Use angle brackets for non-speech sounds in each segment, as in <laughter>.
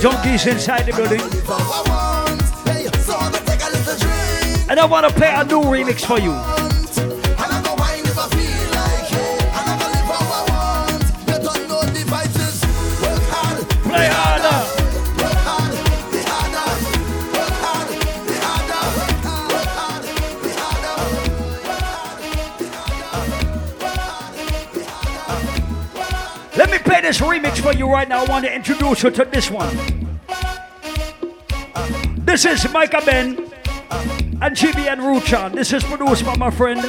junkies inside the building. And I want to play a new remix for you. Remix for you right now. I want to introduce you to this one. This is Mikaben and GBN Ruchan. This is produced by my friend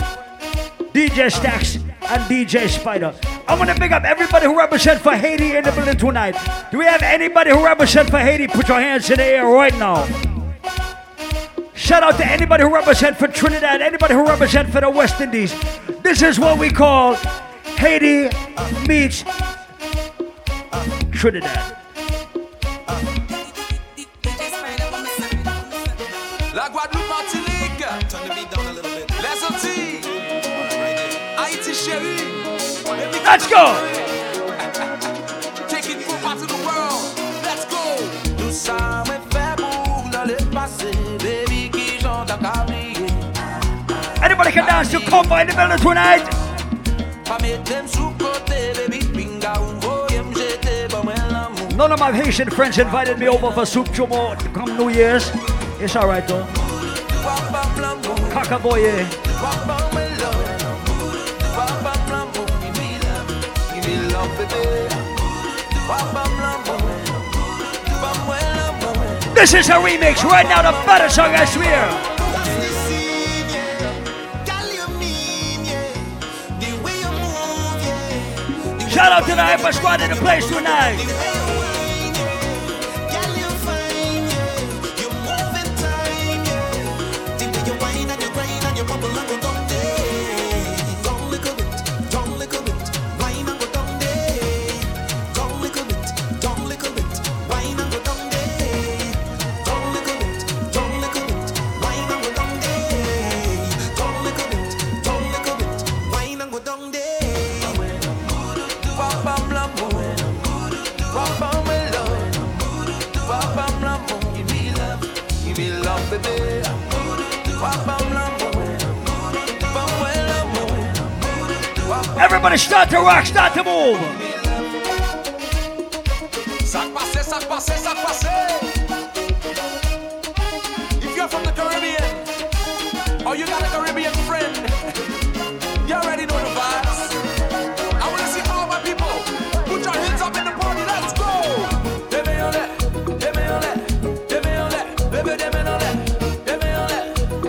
DJ Stacks and DJ Spider. I want to pick up everybody who represent for Haiti in the building tonight. Do we have anybody who represent for Haiti? Put your hands in the air right now. Shout out to anybody who represent for Trinidad, anybody who represent for the West Indies. This is what we call Haiti meets Trinidad. La Guadeloupe, Martinique. Turn the beat down a little bit. Les Antilles. Haïti chérie. Let's go. Take it from part of the world. Let's go. Tout ça me fait pour le passé, baby qui chante à Anybody can dance to combo in the middle tonight. Pas of my Haitian friends invited me over for soup joumou come New Year's. It's alright though. This is a remix right now, the better song I swear. Shout out to the Hyper Squad in the place tonight. Everybody start to rock, start to move.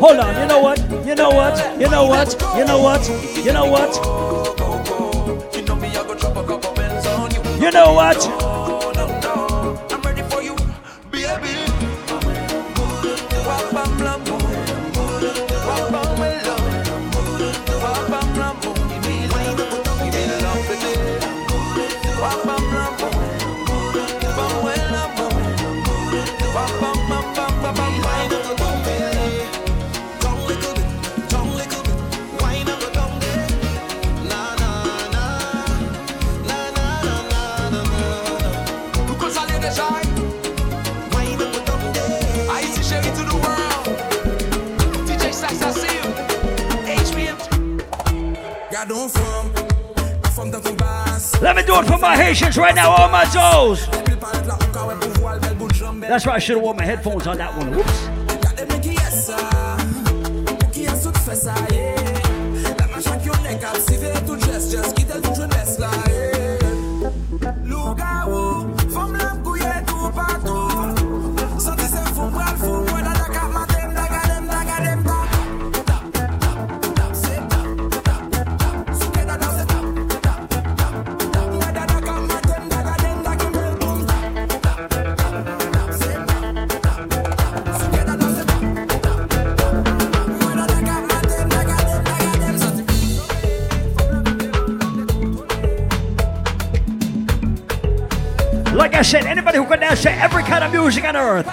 Hold on, you know what? You know what? You know what? You know what? You know what? You know what? Let me do it for my Haitians right now, all my toes. That's why I should have worn my headphones on that one. Whoops. To every kind of music on earth.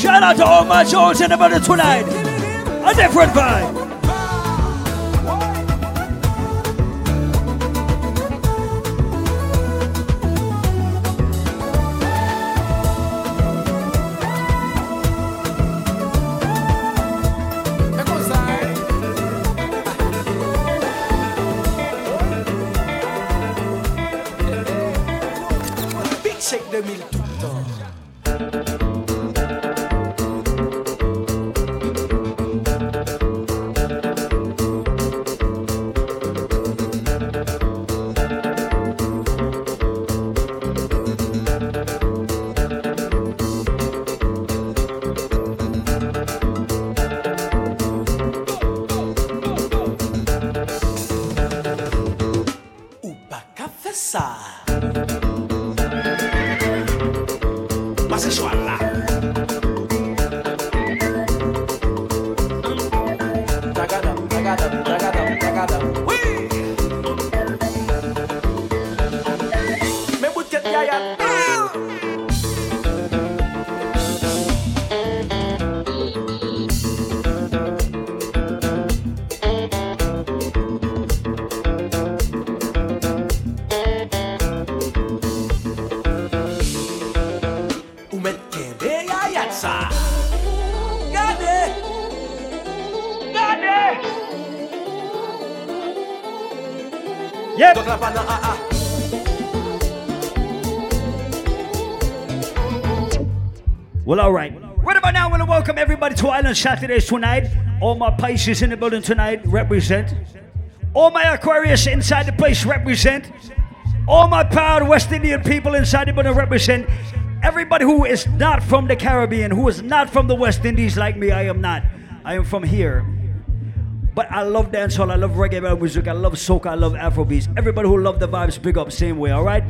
Shout out to all my souls in the building tonight. A different vibe. Island Saturdays tonight. All my Pisces in the building tonight represent. All my Aquarius inside the place represent. All my proud West Indian people inside the building represent. Everybody who is not from the Caribbean, who is not from the West Indies like me, I am not. I am from here. But I love dancehall, I love reggae music, I love soca, I love Afrobeats. Everybody who love the vibes, big up, same way, all right?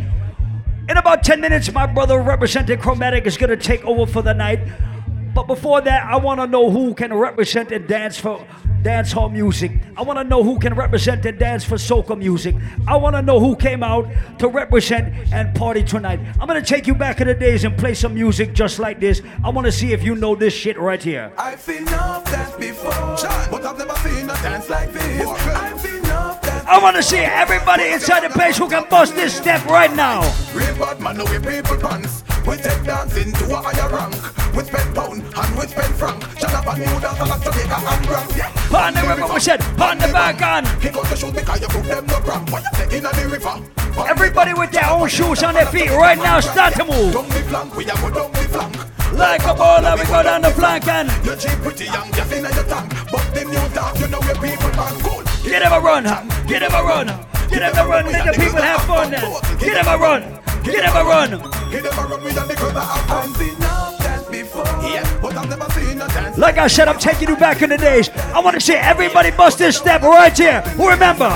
In about 10 minutes, my brother representing Chromatic is gonna take over for the night. But before that, I want to know who can represent and dance for dance hall music. I want to know who can represent and dance for soca music. I want to know who came out to represent and party tonight. I'm going to take you back in the days and play some music just like this. I want to see if you know this shit right here. I've seen enough dance before, but I've never seen a dance like this. I've seen enough dance I want to see everybody inside the place who can bust this step right now. Bad man, no people pants. We take dancing to a higher rank. We spend pound and with spend Frank. Shut up and you dance like Jamaica and Grand. Yeah. Pan the river, we said, pan the back on. He got the shoes because you put them no cramp. Why you taking the river? Everybody with their own shoes on their feet right now, start to move. Down the flank, we are go down the flank. Like a baller, we go down the flank and You're cheap, pretty young, just in your tank But the new dog, you know where people man cool Get him a run, get him a run Get him a run, let the people have fun Get him a run Get him a run. Get him a run with the girl I've seen no Like I said, I'm taking you back in the days. I want to see everybody bust this step right here. Remember?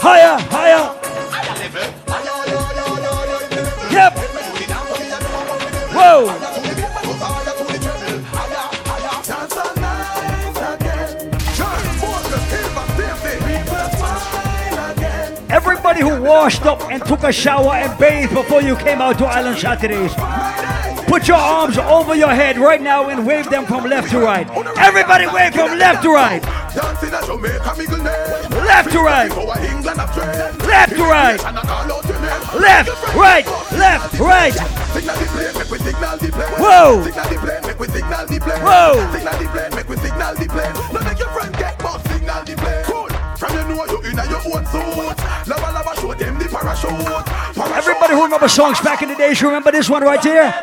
Higher, higher. Yep. Whoa. Everybody who washed up and took a shower and bathed before you came out to Island Saturdays. Put your arms over your head right now and wave them from left to right. Everybody wave from left to right. Left to right. Left to right. Left, right, left, right. Whoa. Whoa. From you know you in your own suit. Lava lava show them the parachute. parachute. Everybody who remember songs back in the days, you remember this one right here?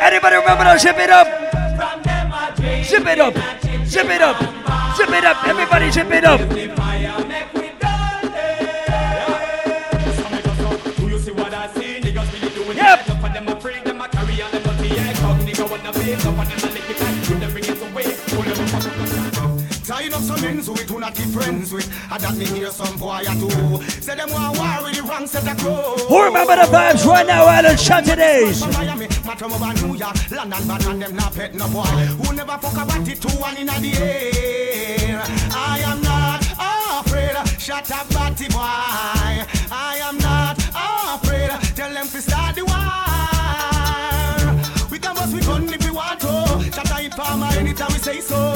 Anybody remember that? Zip it up. Zip it up. Zip it up. Zip it up. Everybody zip it up. Yep. Tying up some ends with who not be friends with. And that me hear some boy or two. Say them want war with the wrong set of clothes. Who remember the vibes right now, Island Saturdays? From Miami, man over New York, London, but and them not pet no boy. Who never fuck about it, two one in the air. I am not afraid, shut up, batty boy. I am not to. Shut up, palmer anytime we say so.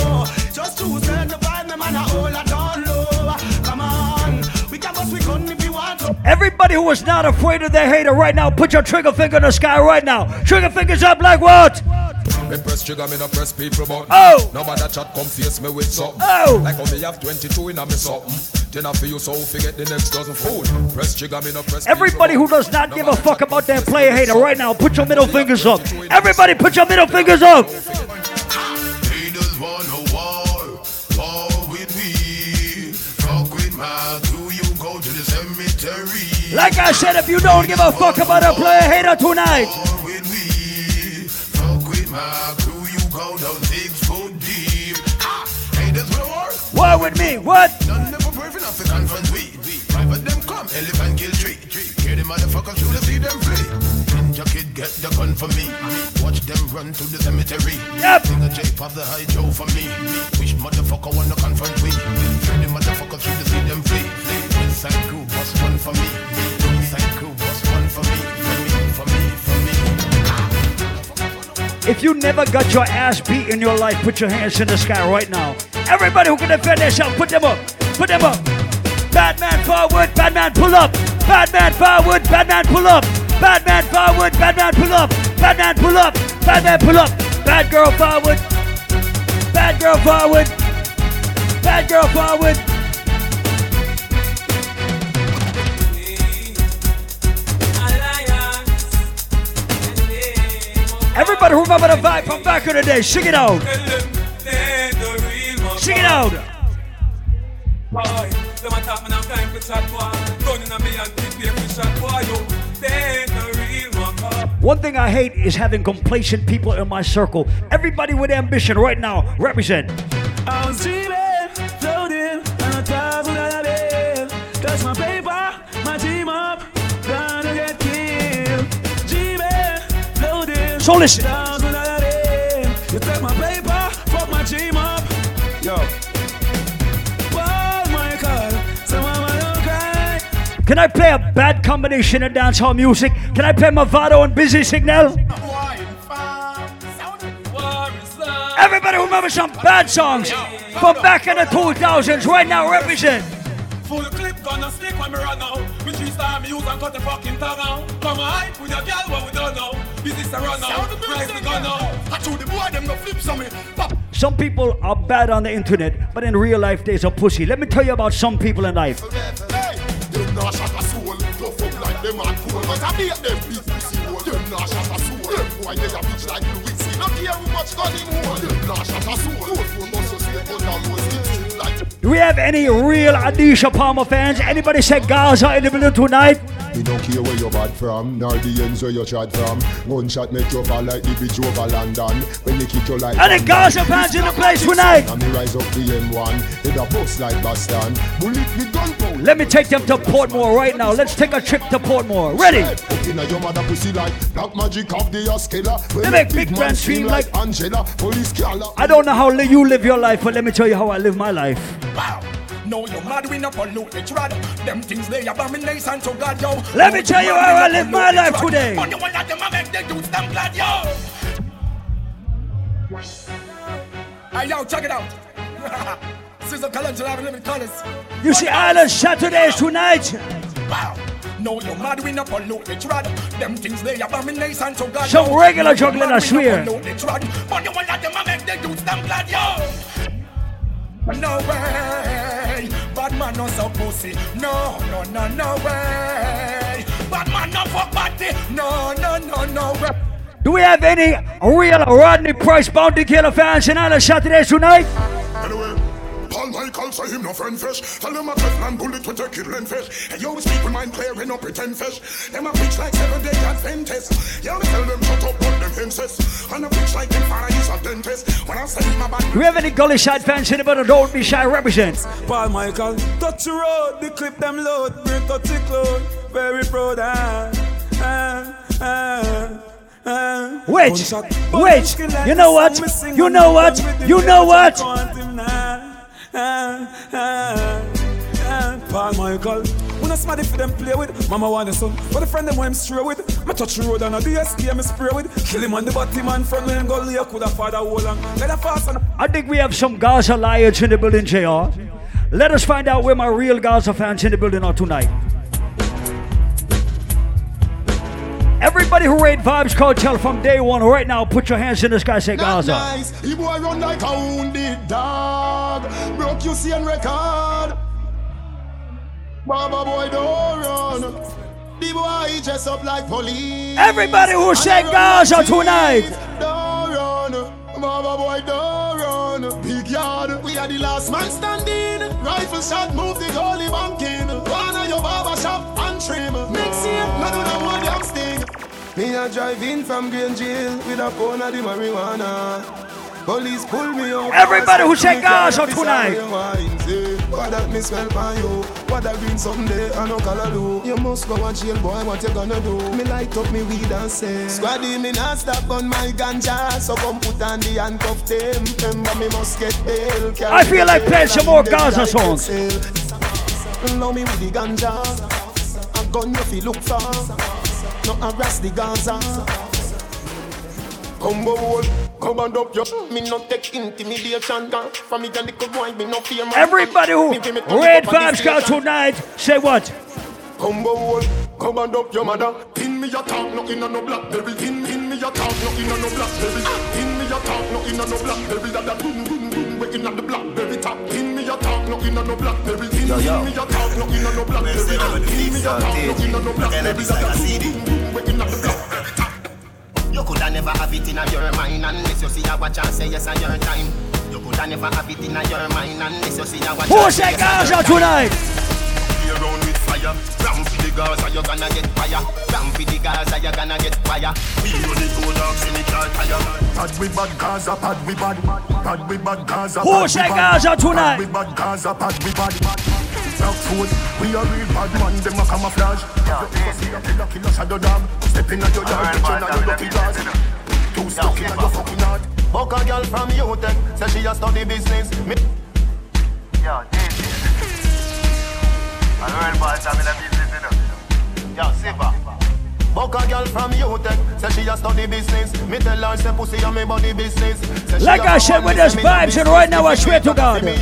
Just choose turn the vibe, my man, I hold it down low. Come on, we can bust we gun if we want to. Everybody who is not afraid of their hater right now, put your trigger finger in the sky right now. Trigger fingers up like what? Me press trigger, me no press people button. Oh. Nobody chat come face me with something. Oh. Like how me have 22 in a me something. Then I feel you so forget the next dozen food. Press trigger, me no press Everybody who does not button. give a fuck about come their player hater right now, put your middle fingers up. Everybody put your middle fingers up. Like I said, if you don't give a fuck about a player hater tonight, War with me. What? none never brave enough to confront we. Private them come, elephant kill tree. Hear the motherfuckers shoot see them flee. Ninja kid get the gun for me. Watch them run to the cemetery. Yep. Sing a J of the high Joe for me. Wish motherfucker wanna confront we. Hear the motherfuckers shoot see them flee. If you never got your ass beat in your life, put your hands in the sky right now. Everybody who can defend themselves, put them up. Put them up. Bad man forward, bad man pull up. Bad man forward, bad man pull up. Bad man forward, bad man pull up. Bad man pull up. Bad man pull up. Bad girl forward. Bad girl forward. Bad girl forward. Everybody remember the vibe from back in the day, sing it out. Sing it out. One thing I hate is having complacent people in my circle. Everybody with ambition right now, represent. I So listen. You take my paper, fuck my up. Yo. Can I play a bad combination of dancehall music? Can I play Mavado and Busy Signal? Everybody remember some bad songs from back in the 2000s. Right now, represent. Full clip gonna stick when me run out. We and cut the fucking tongue out. Come on, with your girl, what we don't know. Is this a run out? Price the gun out. I told the boy them go flip some pop. Some people are bad on the internet, but in real life, there's a pussy. Let me tell you about some people in life. Hey, them not shot a soul, tough up like them and cool. But I beat them big pussy hole. Them not shot a soul. Them boy they a bitch like Louis Not care how much gun him hold. Them not shot a soul. Two four muscles straight under low stick strip like. Do we have any real Adidja Palmer fans? Anybody say Gaza in the building tonight? Me don't care where you bad from, nor the ends where you chat from. Gunshot make you fall like the bridge over London. When they kick you like And the Gaza fans in the place tonight. And me rise up the M1, hit a bus like Boston. Bullet with gunpowder. Let me take them to Portmore right now. Let's take a trip to Portmore. Ready? Inna your mother pussy like black magic of the They make big man scream like- Angela. Police can't I don't know how you live your life, but let me tell you how I live my life. Wow. No, you mad we not pollute the trad. Them things they abomination to God, yo. Let me tell you how I live my life today. On the one that them make the dudes them glad, yo. Hey, yo, check it out. <laughs> Sister Calendar having living colors. You see Island Saturdays tonight. Wow. No, you mad we not pollute the trad. Them things they abomination to God. Some yo. regular No, you juggling, mad I we not swear. pollute the trad. On the one that them a make the dudes them glad, yo. no way. Bad man no so pussy, no, no, no, no way. Bad man no fuck body, no, no, no, no way. Do we have any real Rodney Price Bounty Killer fans in Island Saturday tonight? Anyway, Paul Michael say him no friend fish. Tell them a test man bullet to take killing fish. And yo, speak with mind clear and no pretend fish. Them a preach like seven day Adventist. Yo, me tell them shut up on them insist. And a preach like them father is a dentist. When I say my bad Do we have any Gully Side fans in the building? Don't be shy, represent. Paul Michael, touch the road, the clip them load, bring touch it close, very proud. Ah, ah, ah. Wait, Gunshot, wait, you know what? song we sing You know what? dance with the You know what? Paul Michael, I them play with, Mama want a son, but friend them him stray with. Touch road and a spray with. Kill him on the body man go lay father fast and I think we have some Gaza liars in the building, JR. Let us find out where my real Gaza fans in the building are tonight. Everybody who rate Vybz Kartel from day one, right now, put your hands in the sky, say Not Gaza. nice. Boy run like a wounded dog. Broke you see record. Baba boy don't run. The boy dress up like police. Everybody who say Gaza like tonight. Don't run. Baba boy don't run. Big yard. We are the last man standing. Rifle shot move the goalie banking. One of your barber shop and trim. Mix it. None of them want them sting. Me a drive in from Green Jail with a pound of the marijuana. Police pull me over. Everybody who say say Gaza tonight. What that me smell on you? What that green someday I no color do? You must go and jail, boy. What you gonna do? Me light up me weed and say, Squaddy me not stop on my ganja, so come put on the handcuff them. Remember me must get bail. I feel like playing some more Gaza songs. Love me with the ganja. A gun you fi look for. No harass the Gaza. Combo wall, come and up your Me no take intimidation gun From me and the boy, me no fear Everybody who Me give me to rate the up on Vibes the tonight, say what? Combo wall, come and up your mother. Pin me a talk, no in a no blackberry Pin, pin me a talk, no in a no blackberry Pin me a talk, no in a no blackberry That that boom, boom, boom, we in a the blackberry top Pin me a talk, no in a no blackberry Pin, Yo, yo. pin me a talk, no in a no blackberry the Pin me a things, talk, no in a no blackberry Cannabis That like a that boom, CD. boom, boom, we in a the blackberry top You coulda never have it in your mind unless you see a watch and say yes on your time. You coulda never have it in your mind unless you see a watch Who and say say yes on Gaza your time. tonight? Play fire. Ram for the Gaza, you're gonna get fire. Ram for the Gaza, you're gonna get fire. We only two dogs in the car tire. Bad we bad Gaza, bad we bad. Bad we bad Gaza. Who bad we bad. Gaza tonight? Bad we bad Gaza, bad we bad. Black food, we a real bad man, them a camouflage. You see a killer, killer shadow dog. Step in at your yard, get you now you lucky glass. Too stuck in your fucking heart. Buck a girl from UTech, say she a study business. Me Yo, DJ. Like I said, with no vibes, and right now I swear to God. Me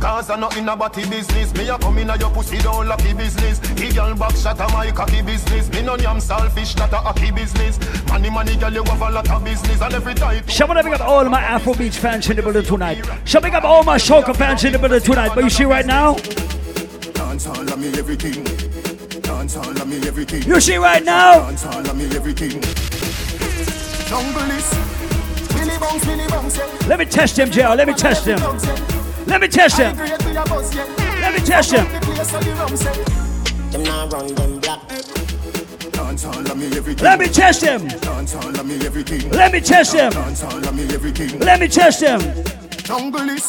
cause I not in a body business. Me a come in a your pussy don't lucky business. The girl back shot a my cocky business. Me no yam selfish, not a hockey business. Money, money, girl, you have a lot of business, and every time. Shall I big up all my Afrobeats fans in the building tonight? Shall big up all my soca fans in the building tonight? But you see right now? Dance all of me everything. Dance all of me everything. You see right now? Dance all of me everything. Jungle is Billy bounce, Billy bounce, yeah. Let me test him, JR. Let me test him. Let me test him. Great with a bus, yeah. Let me test him. The place of the rum, say. Them now run them black. Dance all of me everything. Let me test him. Dance all of me everything. Let me test him. Dance all of me everything. Let me test him. Jungle is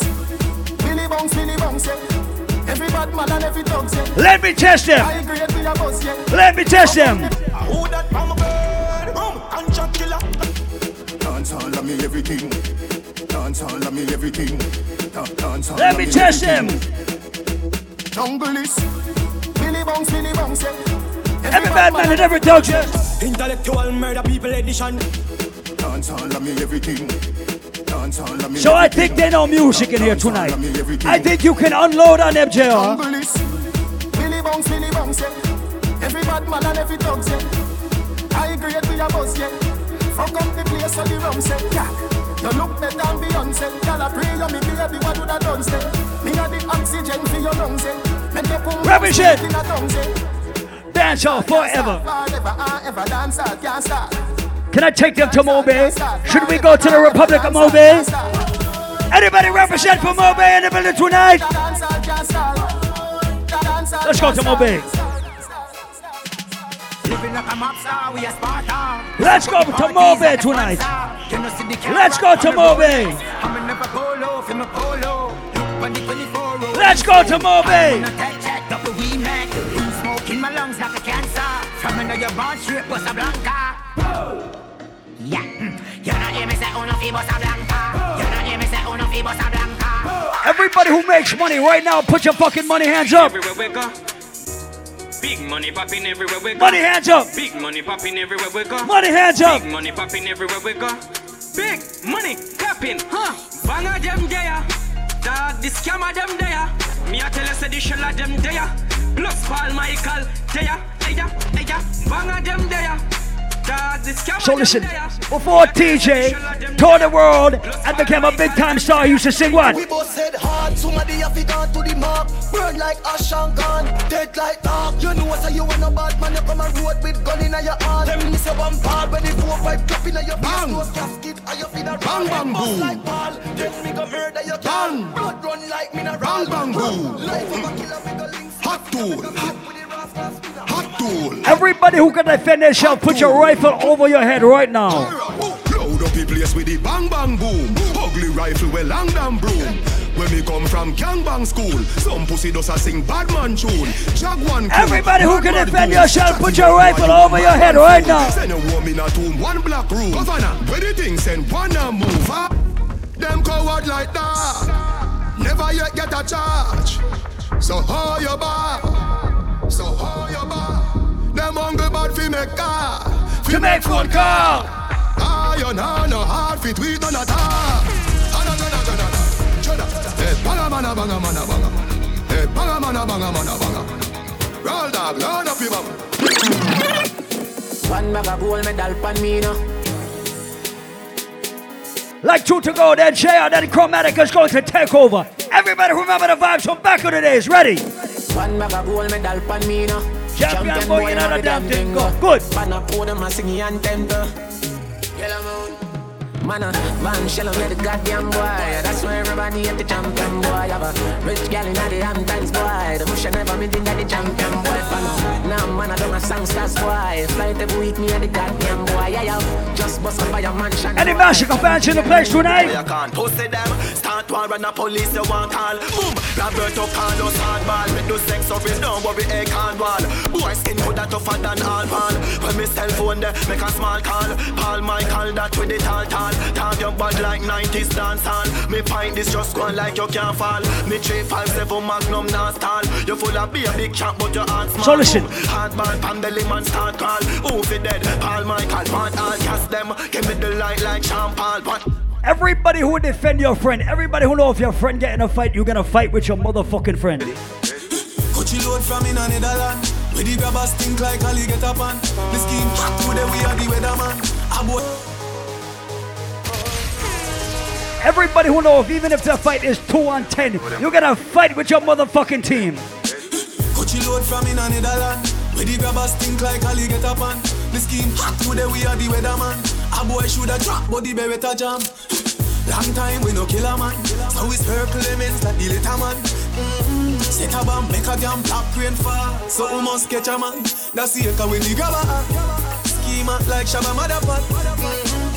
Billy bounce, Billy bounce, yeah. Every bad man and every dog, yeah. Let me test him. I great with a bus, yeah. Let me test him. Who that mama bird? Boom, and killer. Dance all of me everything. Dance all of me everything. Dance all Let of me test him. everything. Jungle is Billy bounce, Billy bounce, yeah. Every bad man and every dog. Intellectual murder people edition. Dance all of me everything. So I think they know music in here tonight. I think you can unload on them, JR. Say. You look better than Beyonce. You me baby, what would I done say? Me the oxygen for your lungs? Make you come Represent. in a tongues, eh? Dance all forever. Forever, ever dance, can't stop. Can I take them to Mobay? Should we go to the Republic of Mobay? Anybody represent for Mobay in the building tonight? Let's go to Mobay. Let's go to Mobay tonight. Let's go to Mobay. I'ma go low, feel my polo. When the 24 roll. Let's go to Mobay. In my lungs like a cancer. From under your born straight, Bossa Blanca. Yeah. You hear me say uno fi Bossa Blanca. You not hear me say uno fi Bossa Blanca. Everybody who makes money right now, put your fucking money hands up. Everywhere we go. Big money popping everywhere we go. Money hands up. Big money popping everywhere we go. Money hands up. Big money popping everywhere we go. Big money popping, huh? Banga them there. Dog, the scammer them there. Me a tell you say the shell of them there. Plus Paul Michael there. There, there. Banga them there. Dog, the scammer So listen, before TJ toured the world and became a big time star, he used to sing what? We both said hard, somebody have to gone to the mark. Burn like ash and gone, dead like dark. You know what say you want a bad man, you come a road with gun in your hand. Them miss your one part when the four five drop in your Bang. face. No casket, and you feel a Bang, bang, bust boom. like ball. Then me go murder your Bang. can. Blood run like me Bang, bang, boom. Life of a killer, we go links. Hot tool. Hot tool. Everybody who can defend themselves, put your rifle over your head right now. Load up the place with the bang bang boom. Ugly rifle with long damn broom. When me come from gangbang school, some pussy does a sing bad man tune. Jaguan. Everybody who can defend yourself, put your rifle over your head right now. Send a woman in a tomb, one black room. Governor, where the thing send one a move. Huh? Them coward like that. Never yet get a charge. So how you bar? So how you bar? Them hungry bad fi make car. Fi To make phone call. Ah, Iron hand no hard fit we none at all. Ah, Ana gana gana gana. Chada. Hey, banga mana banga mana banga. Hey, banga mana banga mana banga. Roll dog, load up your bum. One bag of gold medal pan me no. Like two to go, then Jay then Chromatic is going to take over. Everybody remember the vibes from back in the days. Ready? One bag of gold medal pan me no. Champion boy, you know the damn thing. Good. A pour them a singing to. Yellow moon. Man, uh, a van shell on the goddamn boy. That's why everybody at the champion boy. Have a rich gal in the Hamptons boy. The bush never been in the champion boy. Fan. Now man, I don't a songsters boy. Flight every week me at the goddamn boy. Yeah, yeah. Just bust up by a mansion. Any Masicka fans in the place tonight? You can't pussy them. Start war and the police you want call. Boom. Roberto Carlos hardball. Me do sex service. Don't worry, eh, I can't. Boy skin coulda tougher than all. When me cell phone there, make a small call. Paul Michael that with it all tall. Talk your bad like 90s dance hall. Me pint this just go like you can't fall. Me 357 Magnum not stall. You full of beer, big champ, but your heart small. So listen. Boom. Hardball, pan the lemon start call. Who fi dead? Paul Michael, want all cast them. Give me the light like Sean Paul. What? Everybody who would defend your friend, everybody who know if your friend get in a fight, you're gonna fight with your motherfucking friend. Coachy load from in a Netherland. Where the grabbers stink like Ali get up on. The scheme hot today we are the weatherman. A boy. Everybody who know if even if the fight is two on ten, you're gonna fight with your motherfucking team. The scheme hot today we are the weatherman. A boy shoulda drop but the beretta jam. Long time we no man. So we circle elements like the little man. Mm-hmm. Set a bomb, make a top. So we must catch a man. That's the echo the grabber. Like Shabba. Mm-hmm.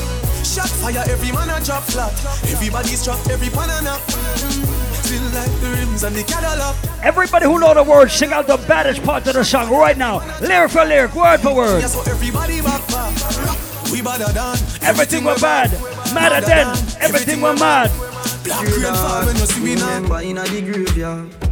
Shot fire, every man a drop flat. Everybody's trapped, every pan a. Mm-hmm. Still like the rims and the Cadillac. Everybody who know the words, sing out the baddest part of the song right now. Lyric for lyric, word for word. Yeah, so everybody back back. We badder than Everything were bad, madder than everything were mad. Black rain fall when you see me now. Remember in a the graveyard.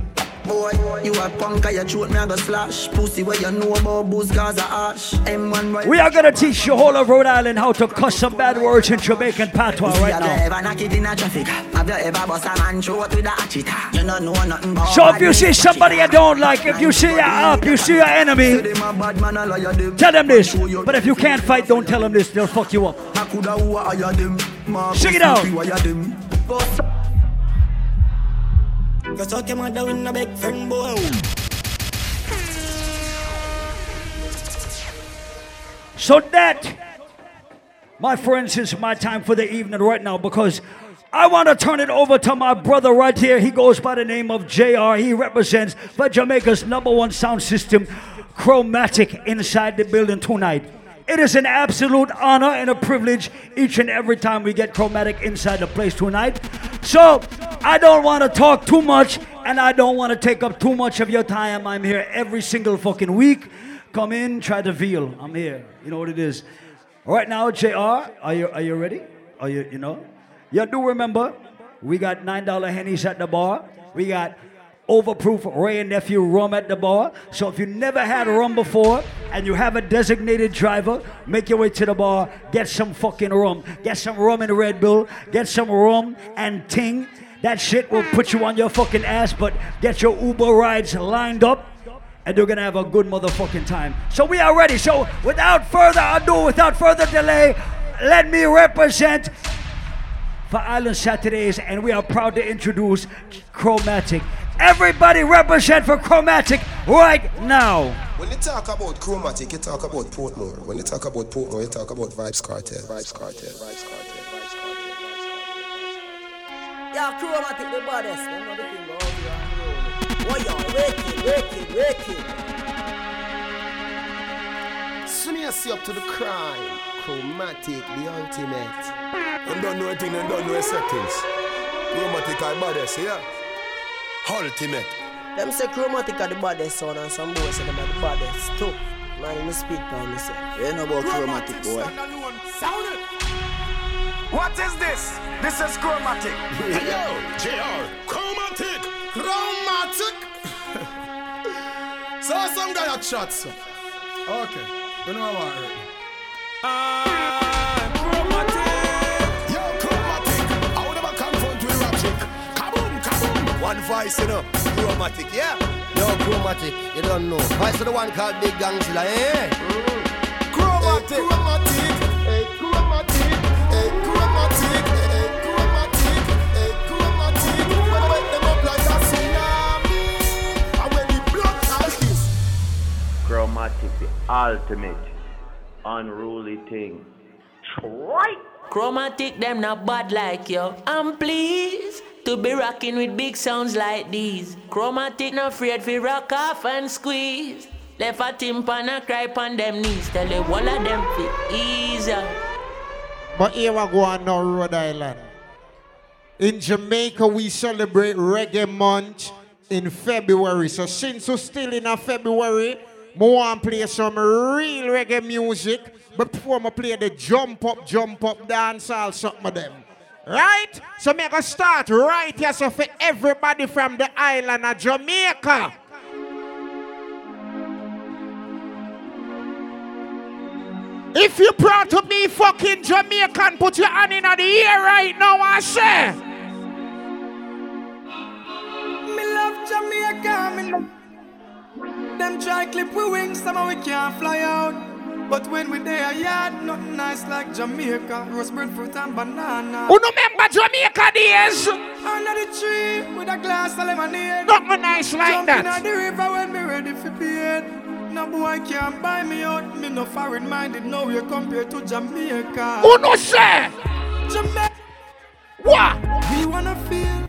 Boy, you a punk, I throat me a go slash. Pussy where you know about booze, cause a ash. M1 right. We are gonna teach the whole of Rhode Island how to cuss some bad words in Jamaican patois right Have you now. ever knock it in a traffic? Have you ever bust a man throat with a hatchet? You don't know nothing about So if you see somebody you don't like, if you see your up, you see your enemy, Them a bad man, a liar, them. tell them this. But if you can't fight, don't tell them this. They'll fuck you up. A coulda who a hire them. Marcus Check it out. You suck your mother in a big friend boy. So that, my friends, is my time for the evening right now because I want to turn it over to my brother right here. He goes by the name of JR. He represents for Jamaica's number one sound system, Chromatic, inside the building tonight. It is an absolute honor and a privilege each and every time we get Chromatic inside the place tonight. So I don't want to talk too much and I don't want to take up too much of your time. I'm here every single fucking week. Come in, try to veal. I'm here. You know what it is. Right now, JR, are you are you ready? Are you you know? You do remember we got nine dollar hennies at the bar. We got overproof Wray and Nephew rum at the bar. So if you never had rum before and you have a designated driver, make your way to the bar, get some fucking rum. Get some rum and Red Bull, get some rum and ting. That shit will put you on your fucking ass, but get your Uber rides lined up and you're gonna have a good motherfucking time. So we are ready. So without further ado, without further delay, let me represent for Island Saturdays, and we are proud to introduce Chromatic. Everybody represent for Chromatic right now. When you talk about chromatic, you talk about Portmore. When you talk about Portmore, you talk about Vybz Kartel. Vybz Kartel. Vybz Kartel. Vybz Kartel. Yeah, chromatic the baddest. Them know the thing go out here and roll. Why you wicked, wicked, wicked. Soon you see up to the crime. Chromatic, the ultimate. Them don't know anything, them don't know settings. Chromatic are baddest, yeah? Ultimate. Them say chromatic are the baddest son and some boys say them are the baddest too. Man, you speak now, me say. You know about chromatic boy. What is this? This is chromatic. hey, <laughs> Yo, JR, chromatic, chromatic. <laughs> so some guy had shots. Okay, you know what? Yo, ah. One voice, you know, chromatic, yeah. Yo, chromatic, you don't know. Vice the one called Big Gangzilla, eh? Chromatic, chromatic, hey, chromatic, hey, chromatic, hey, chromatic, hey, chromatic. When I wake them up like a tsunami, and when the blood like this. Chromatic, the ultimate unruly thing. Right. Chromatic, them not bad like you. I'm pleased to be rocking with big sounds like these. Chromatic, not afraid fi rock off and squeeze. Left a timpan and cry on them knees. Tell the whole of them fi ease. But here we go on now, Rhode Island. In Jamaica, we celebrate Reggae Month in February. So since we're still in February, I want play some real reggae music But before I play the jump up, jump up dancehall something of them. Right? So me gonna start right here so for everybody from the island of Jamaica. If you proud to be fucking Jamaican, put your hand in the air right now, I say. Me love Jamaica, me love Them try clip wings, somehow we can't fly out But when we there, yard, nothing nice like Jamaica Roast breadfruit and banana Who remember Jamaica days? Under the tree, with a glass of lemonade Nothing nice like Jumping that. on the river when me ready for paid No boy can't buy me out, me no foreign minded Now you compare to Jamaica Who no say? Jamaica What? We wanna feel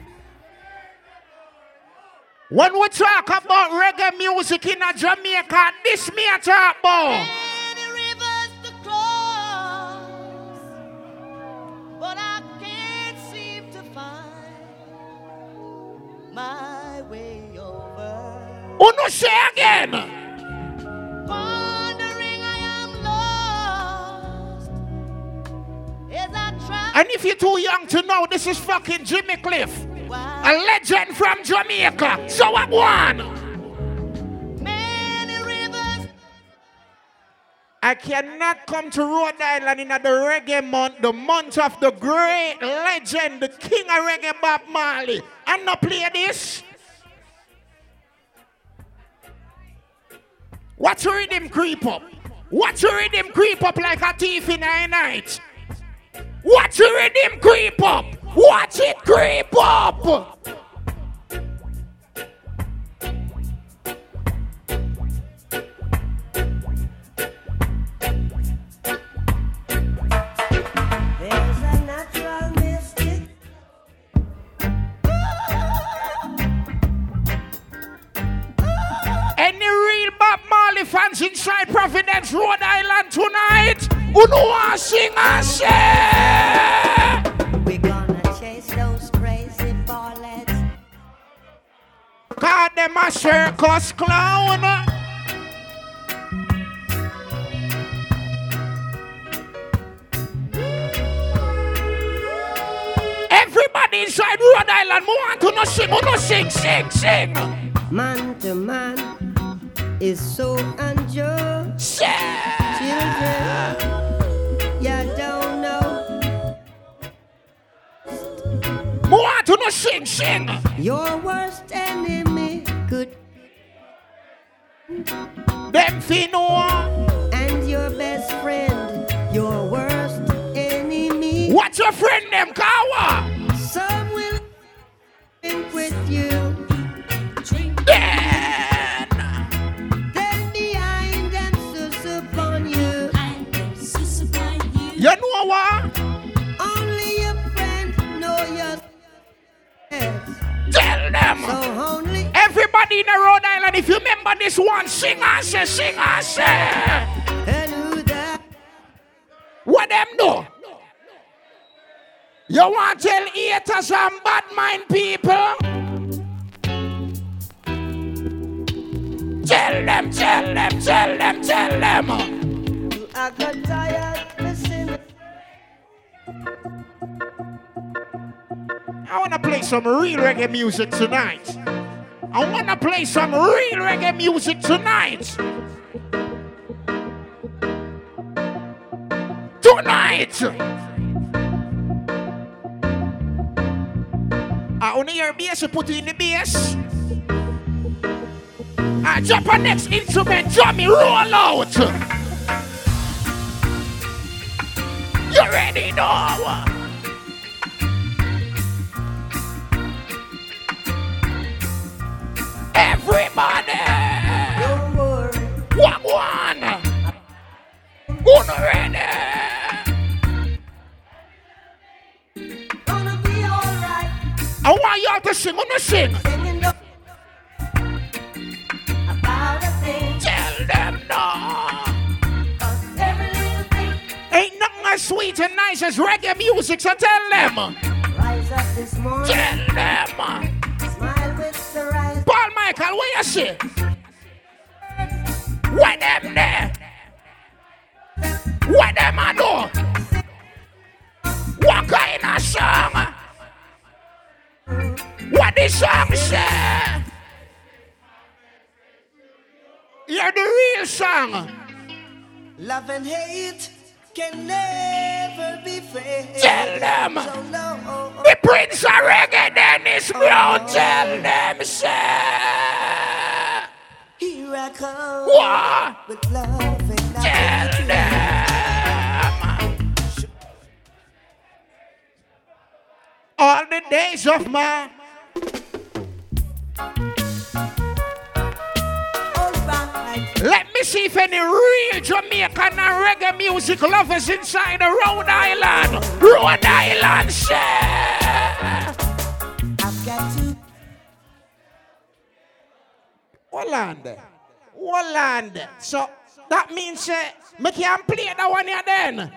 When we talk about reggae music in a Jamaica, this me a talk about. Say again? Wondering I am lost as I try. And if you're too young to know, this is fucking Jimmy Cliff. A legend from Jamaica. So what one? I cannot come to Rhode Island in the reggae month, the month of the great legend, the king of reggae Bob Marley, and not play this. Watch your rhythm creep up. Watch your rhythm creep up like a thief in the night. Watch the rhythm creep up. Watch it creep up. Say? We're gonna chase those crazy ballets. Call them a circus clown. Everybody inside Rhode Island, more want to no sing, who no sing, sing, sing. Man to man is so unjust. More want to no sing, sing. Your worst enemy could. Them fi know. And your best friend, your worst enemy. What's your friend them, Kawa? Some will drink with you. Then. Then behind them sus upon you. You know what? Them. So Everybody in the Rhode Island, if you remember this one, sing and say, sing and say. What them do? You want to tell haters and bad mind people? Tell them, tell them, tell them, tell them. Are got tired listening. I want to play some real reggae music tonight. I want to play some real reggae music tonight. Tonight. I only hear bass, you put in the bass. I drop a next instrument, Johnny, roll out. You ready now? Want y'all to sing, sing! Singing the- about. Tell them no! Every little thing. Ain't nothing as sweet and nice as reggae music, so tell them! Rise up this morning. Tell them! Smile with the rise. Paul Michael, where you see? What them there? What them I do? What kind of song? What the song say? You're the real song. Love and hate can never be fair. Tell them. So no, The Prince of Reggae Dennis Brown, tell them, say. here I come. What? With love and Tell them. All the days of my Let me see if any real Jamaican and reggae music lovers inside Rhode Island. Rhode Island, to Holland. Holland. So that means uh, me can play that one here then.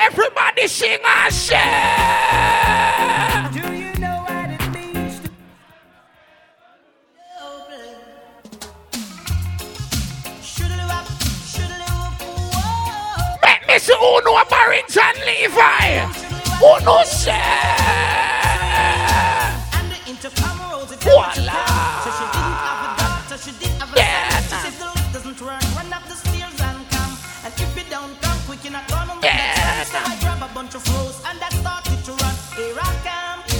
Everybody sing and say. Do you know what it means to Make me see who know Barrington Levy. Who know say. Voila.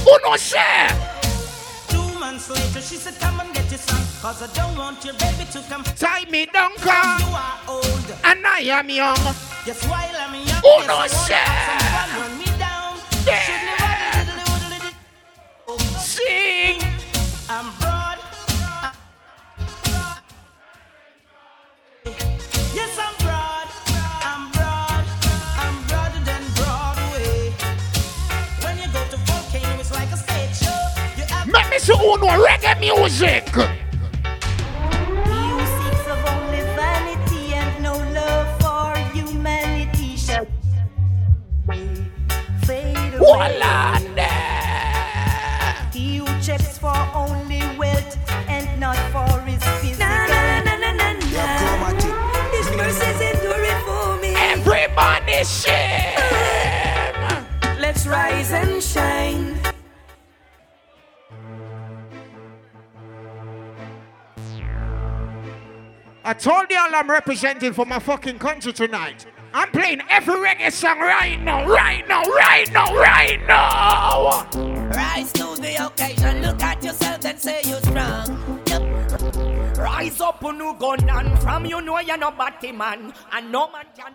Who know say. months later, she said, Come and get your son. Cause I don't want your baby to come. Tie me down, Cause you are old. And I am young. Yes, while I'm young, Oh, yes, no, want run me down. Never oh, Sing. I'm broad. Me see who know reggae music. You of only vanity and no love for humanity shall fade away. Wallande. He who checks for only wealth and not for his physical. Na, na, na, na, na, na. His mercies endure for me. Everybody shame. Let's rise and shine. I told y'all I'm representing for my fucking country tonight. I'm playing every reggae song right now, right now, right now, right now. Rise to the occasion, look at yourself and say you're strong. Yep. Rise up new gun and from you know you're no batty man and no man can.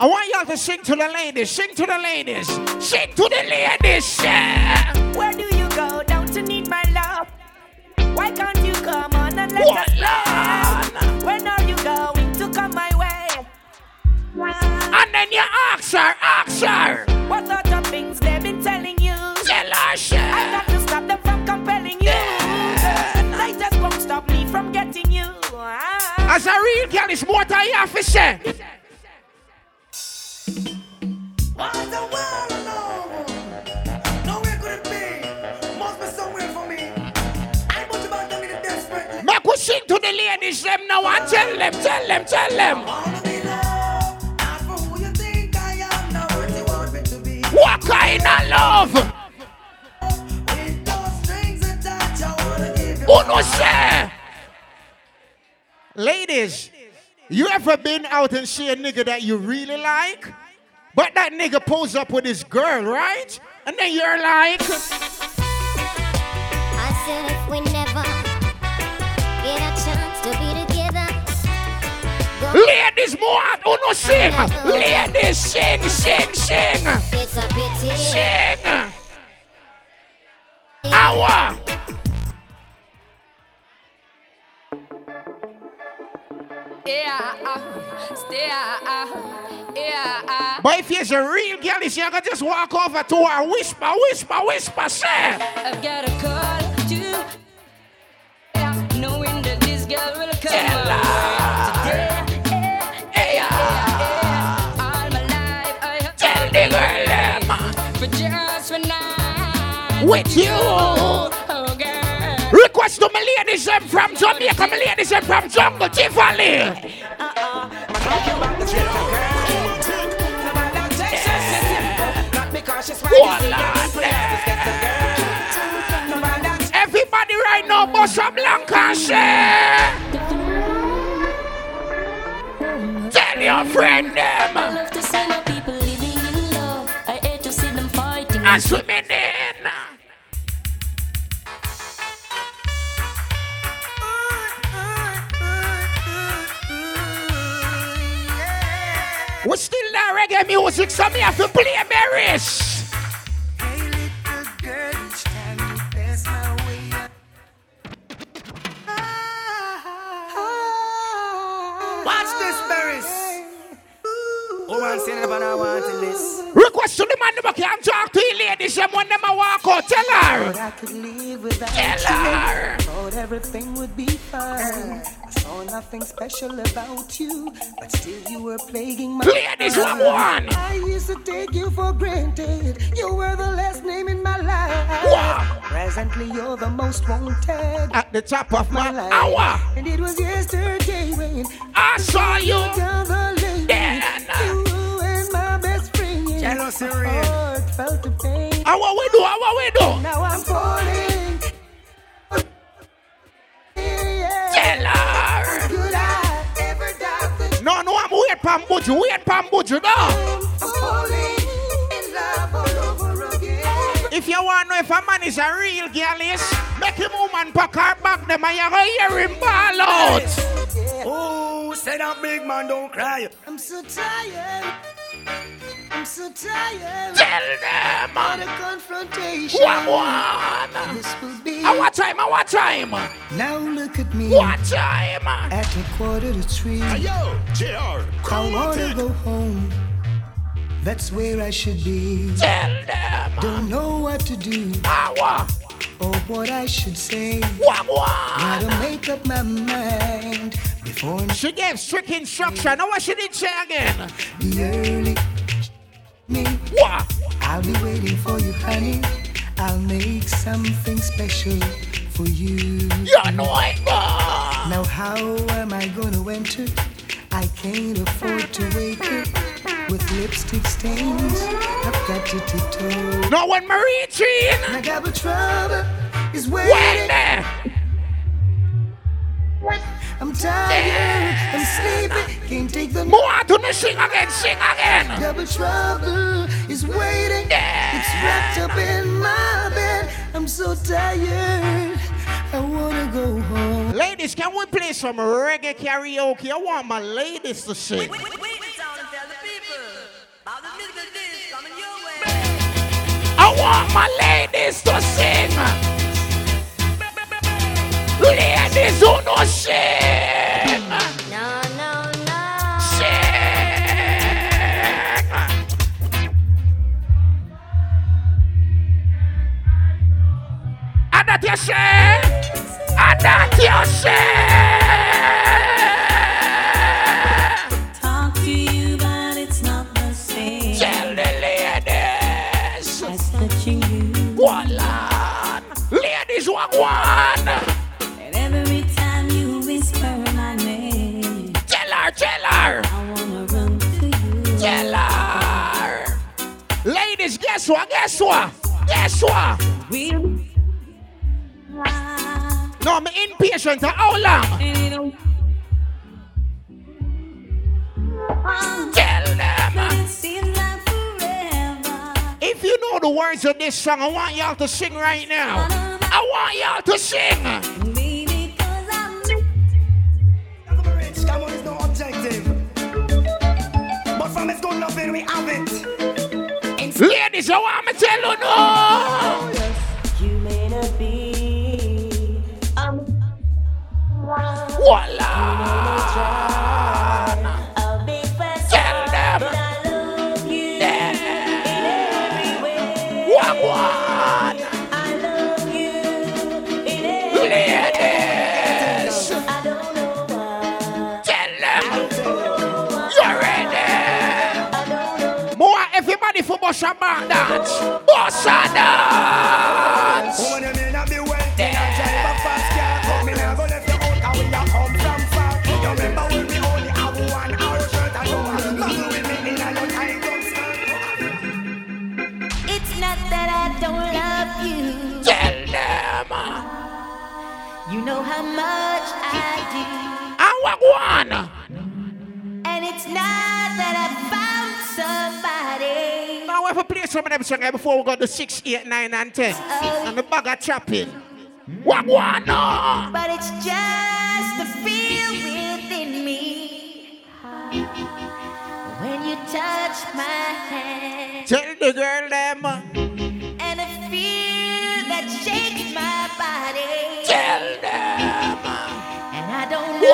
I want y'all to sing to the ladies, sing to the ladies, sing to the ladies. yeah. Where do you go? Don't you need my love? Why can't you come on and let us love? When are you going to come my way? And then you ask her, ask her. What sort of things they've been telling you? Tell her, shit. I got to stop them from compelling you. They just won't stop me from getting you. Ah. As a real girl, it's more than you have to say. Sing to the ladies them now and tell them, tell them, tell them. What kind of love? Ladies, you ever been out and see a nigga that you really like? But that nigga pulls up with his girl, right? And then you're like, ladies, more out, who no sing? Ladies, sing, sing, sing. it's a pity. Sing. Hour. Yeah, uh, stay, uh, yeah, uh. But if you're a real girl, you can just walk over to her, whisper, whisper, whisper, say. I've got a call to yeah, knowing that this girl will come my With you. Request to my ladies them from Jamaica, my ladies them from Jungle Tivoli. Everybody right now, Bossa Blanca, say. Tell your friend them. I love to see my people living in love. I hate to see them fighting. And swimming We still that reggae music, so me have to play Beres. Watch this, Beres. Oh, man, say never know want this. Request to the man who can talk to you ladies and when them a walk out, tell her. I could live without Tell her. Thought everything would be fine. I saw nothing special about you, but still you were plaguing my Play this one, one. I used to take you for granted. You were the last name in my life. Wow. Presently, you're the most wanted. At the top of my life. hour. And it was yesterday when I saw you down the lane. then. You and my best friend. Jealousy My heart felt the pain. How what we do? How what we do? Now I'm falling. I'm waiting for Pambuju, wait Pambuju now. If you want to know if a man is a real girl is, make him woman pack her back them and you go hear him ball out. Oh, say that big man don't cry. I'm so tired. I'm so tired. Tell them. What a confrontation. What one? This will be. At what time? At what time? Now look at me. What time? At a quarter to three. yo, JR, I wanna go home. That's where I should be. Tell them. Don't know what to do. Power. Or what I should say. What Gotta make up my mind before She gave strict instruction. Now what she did say again? the early me. What? I'll be waiting for you, honey. I'll make something special for you. You're boy. Now how am I gonna enter? I can't afford to wake up with lipstick stains. I've got to tiptoe. No one Marie Jean. I got the trouble is waiting. Wait. I'm tired. I'm sleepy. Can't take the More to me sing again, sing again. Double trouble is waiting. It's wrapped up in my bed. I'm so tired. I wanna go home. Ladies, can we play some reggae karaoke? I want my ladies to sing. I want my ladies to sing. Ladies no. No, no, no. And that you say. And that you say. Talk to you, but it's not the same. Tell the ladies. Touching you. One lad. Ladies, one one. Guess what? Guess what? Guess what? We'll No, I'm impatient. How long? Tell them. If you know the words of this song, I want y'all to sing right now. I want y'all to sing. From it's good we have it. Ladies, I want to tell you no. Oh, you may not be. Everybody for Bossa Bar dance. Bossa dance. Woman, you may not be wealthy, not drive a fast car, but me nah go left you out, 'cause we a come from far. You remember when we only have one hour shirt and you want muggle with me in a your tight up It's not that I don't love you. Tell them. You know how much I do. I Wagwan. And it's not that I found somebody. Now we have to play some of them songs before we go to 6, 8, 9, and 10. And the bag of chopping. Wagwan. no. But it's just the feel within me. When you touch my hand. Tell the girl them. And a feel that shakes my body. Tell them. And I don't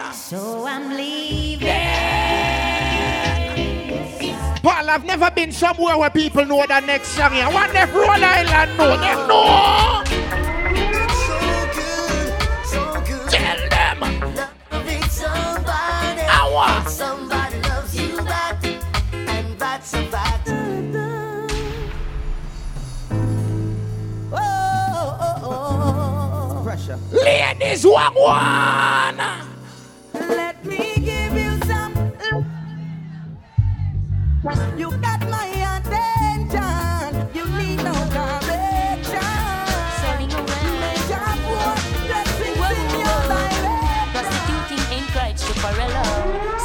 understand. So I'm leaving. I've never been somewhere where people know the next song. I wonder if Rhode Island know. They know. Tell them. Loving somebody. I want. Somebody loves you back. And that's a fact. Oh, oh, oh. Pressure. Ladies, Wagwan. Let You got my attention. You need no correction. Selling around. Major boy, blessings in your direction. Prostituting ain't right, Chuparella.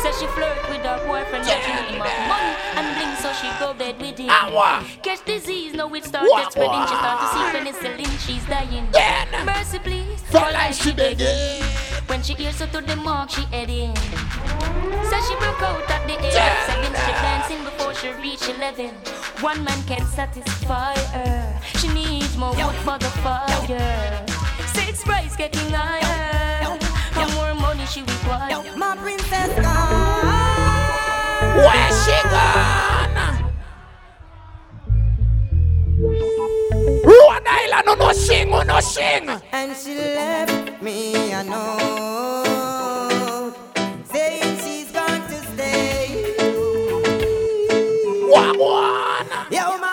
Says she flirt with her boyfriend, but she need him have money and bling, so she go bed with him. Ah, what? Catch disease, now it started What, spreading. She start to see what? penicillin, she's dying. Then. Mercy, please. For for life she begging. When she hears her to the mark, she heading. Says she broke out at the age of seven. She dancing before she reach eleven. One man can't satisfy her. She needs more wood for the fire. Six price getting higher. And more money she require. My princess gone. Where she gone? Rhode Island, no no sing, oh, no no sing. And she left me a one? Oh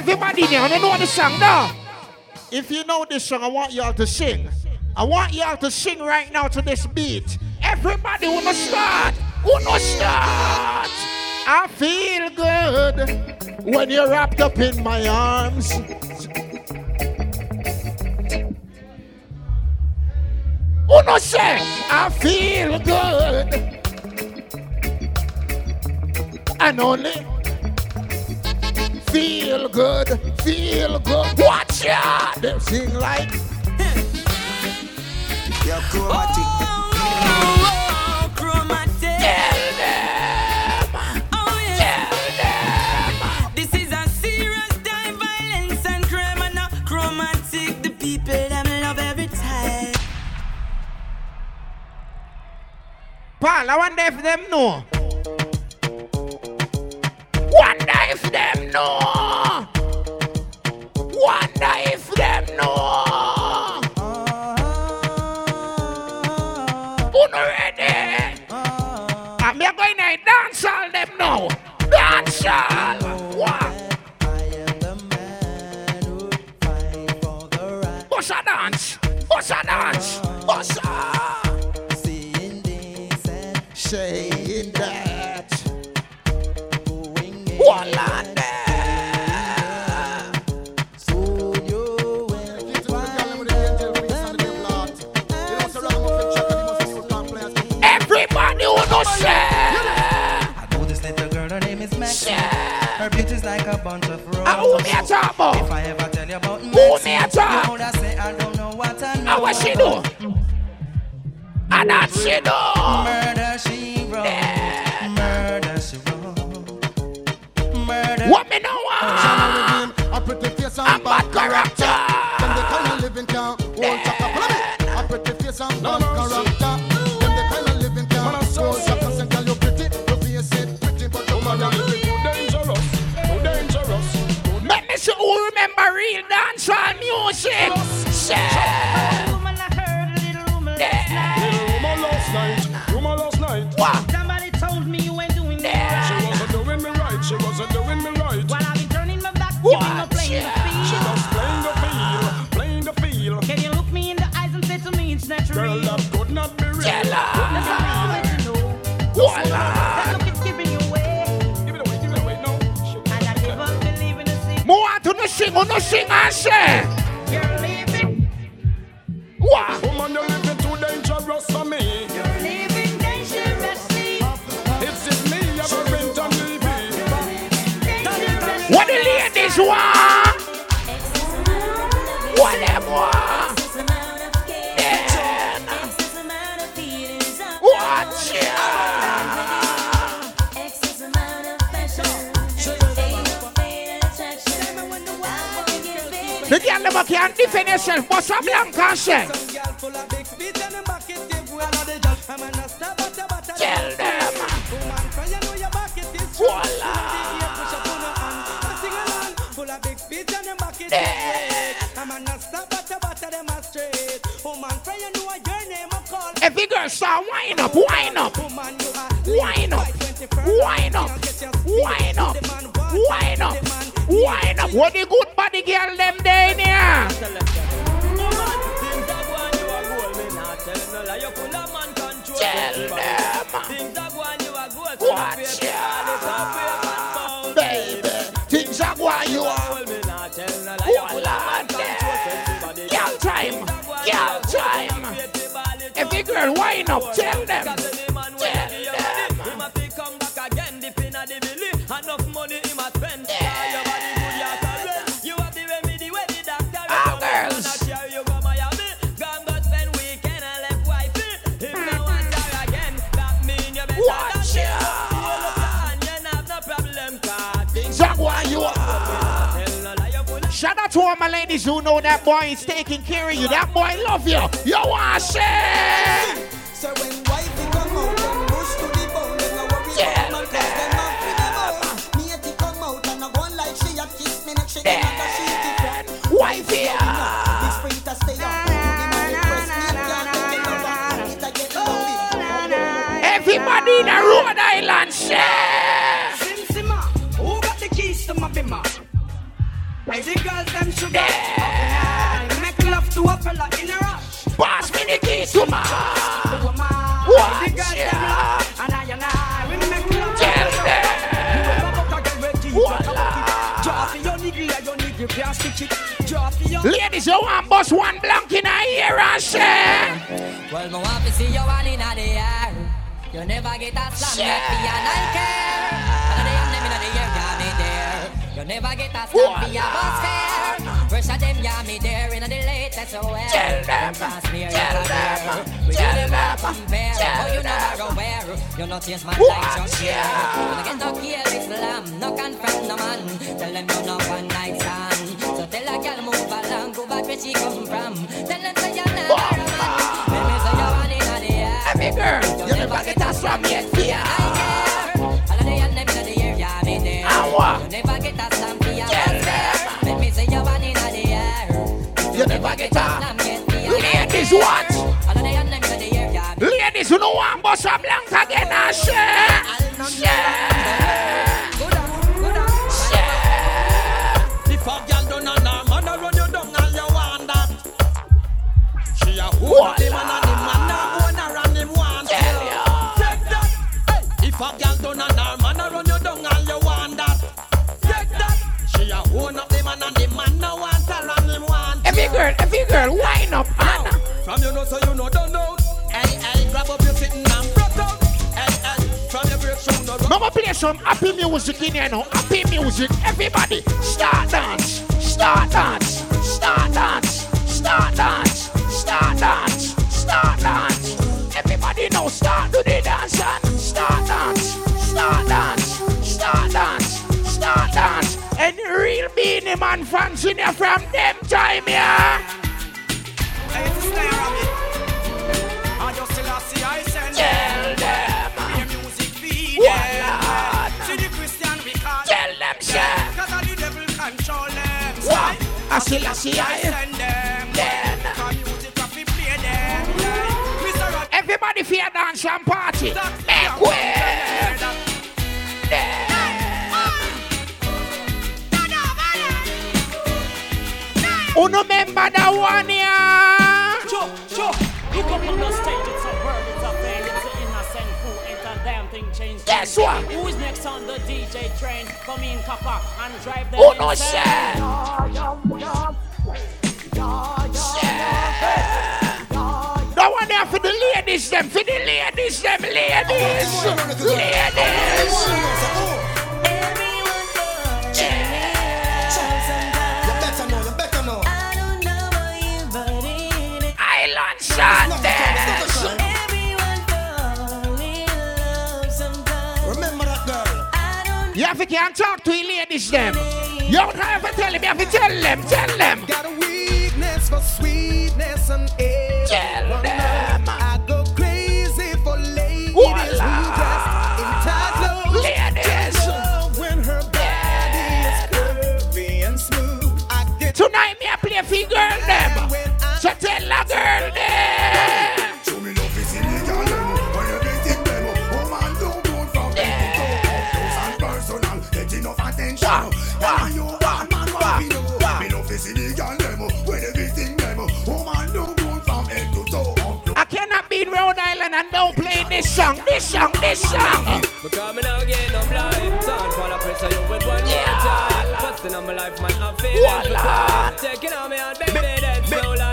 everybody there, I don't know the song now. If you know this song, I want y'all to sing. I want y'all to sing right now to this beat. Everybody wanna start. Wanna start. I feel good when you're wrapped up in my arms. Uno say, I feel good. And only feel good, feel good. Watch ya! Them sing like Yo, chromatic. Oh, chromatic. Tell them. Oh, yes. This is a serious time, violence and crime, and a chromatic. The people them love every time. Paul, I wonder if them know. Know. Wonder if them know. Uno ready? I'm going to dance all them now. Dance all. What? Bossa dance. Bossa dance. Bunch of roses. Ah, who me a talk about? If I ever tell you about Who me a talk? you know that say I don't know what I know. Ah, what she do? And that she do. Murder she wrote. Murder she wrote. Murder. What me know? ah? A pretty face and bad character. Them the kind of living can hold chaka. Follow Rumor last night. What? Somebody told me you ain't doing me She right. wasn't doing me right. She wasn't doing me right. While I be turning my back, you ain't no playing the She field. was playing the field, playing the field. Can you look me in the eyes and say to me it's not Girl, real? that could not be real. Tell her. Could not That's all I want to know. Voila. That look is giving you away. be. Give it away, give it away, no. And I never believe in a secret. More to the sing, no sing and say. Want? Then. Watch. The girl never can defend herself, but some blank say. Girl start wind up, wind up, wind up, Wine up. Wine up. Wine up. Wine up. What the good body girl them there in here? Tell them. Watch ya. Baby. Things are going you are. Girl wine up. Tell them. Out to all my ladies who know that boy is taking care of you. That boy love you. You want say? So when wifey come out, them push to the bone, them no worry about man 'cause them have the bone. Me a tick come out and I go on like she a kiss me next she get another she different. Wifey, It's free to stay up. To the man impress me, can't take it a get lonely. Everybody in the Rhode Island share. Hey, the girls them sugar. Make love to a fella in a rush. Pass me the keys to my. Watch the girls them love, and I and I we make love. Tell them. You ever buck a girl with keys, you can buck it. Draw for your nigga, and your nigga can't stick it. Draw for your. Ladies, you want bust one blank in a ear and share. Well, me want to see you one in the air. You never get a slam yet, me and I care. And You never get a slam, me a bus fare. Of them, yeah, me there in the latest wear. Tell them, pass me, tell them, tell them compare. tell Oh, you never aware. You not change life, just ya. share. You get no kill Islam, no confront no man. Tell them you no one night stand. So tell a girl move along, go back where she come from. Tell them say you're not a man. Let me say you one in the air. Every girl, you never get a slam yet, fear. All of the young them in the air, yeah, me there. And what? You never get a never get your Ladies, what? Ladies who don't want bust a blank again share. Share. Wind up, Anna. From you know so you know don't know. Hey, hey, grab up your sitting and broke out. Hey, hey, from your break show no run. Mama play some happy music in here now. Happy music. Everybody, start dance. Start dance. Start dance. Start dance. Start dance. Start dance. Everybody now start do the dance and start dance. Start dance. Start dance. Start dance. And real Beenie Man fans in here from them time, yeah. I see I them. Play music feed Voila. them. See the Christian we call Tell them, sir. Cause the devil control them. What? I still a see I. send them. Then. Cause music have to play them. Yeah. Mr. Rock, Everybody fear dance and party. Make way. Uno member that one thing changed. Guess what? Who is next on the DJ train? Come in, copper, and drive them Oh, no, insane. That one there for the ladies, them, for the ladies, them, ladies. Ladies. You girl. You can't talk to the ladies, them. You don't have to tell them, you have to tell them, tell them. Got a weakness for sweetness and air. Tell them. I go crazy for ladies Voila. who dress in tight clothes. Ladies. When her body is curvy and smooth. I get Tonight, me I play for girl, them. And don't play this song, this song, this song. Because me now get no blind Time for the pressure you with one more time. Busting on my life man I'm feeling Taking on me out baby Dead slow line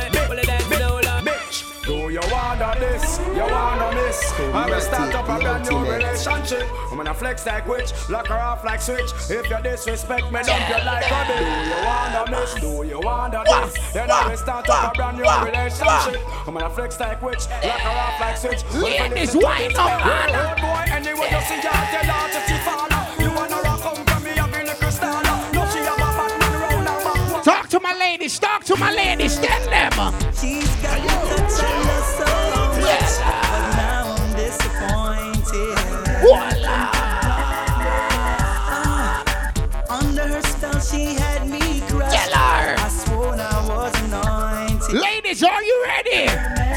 you wanna this? You wanna miss? I'm gonna start up a brand new relationship. I'm gonna flex like witch, lock her off like switch. If you disrespect me, dump you like a bitch. Do you wanna miss? Do you wanna this? Then I'm gonna start up a brand new relationship. I'm gonna flex like witch, lock her off like switch. Ladies, why not, man? Road boy, anyway you see her, tell her to see follow. You wanna rock, come to me, have a little star. No, she have a bad man round her back. Talk to my ladies, talk to my ladies, tell them. She's got the touch I love but now I'm disappointed. Under her spell, she had me crushed. Tell. I swore I was anointed. Ladies, are you ready?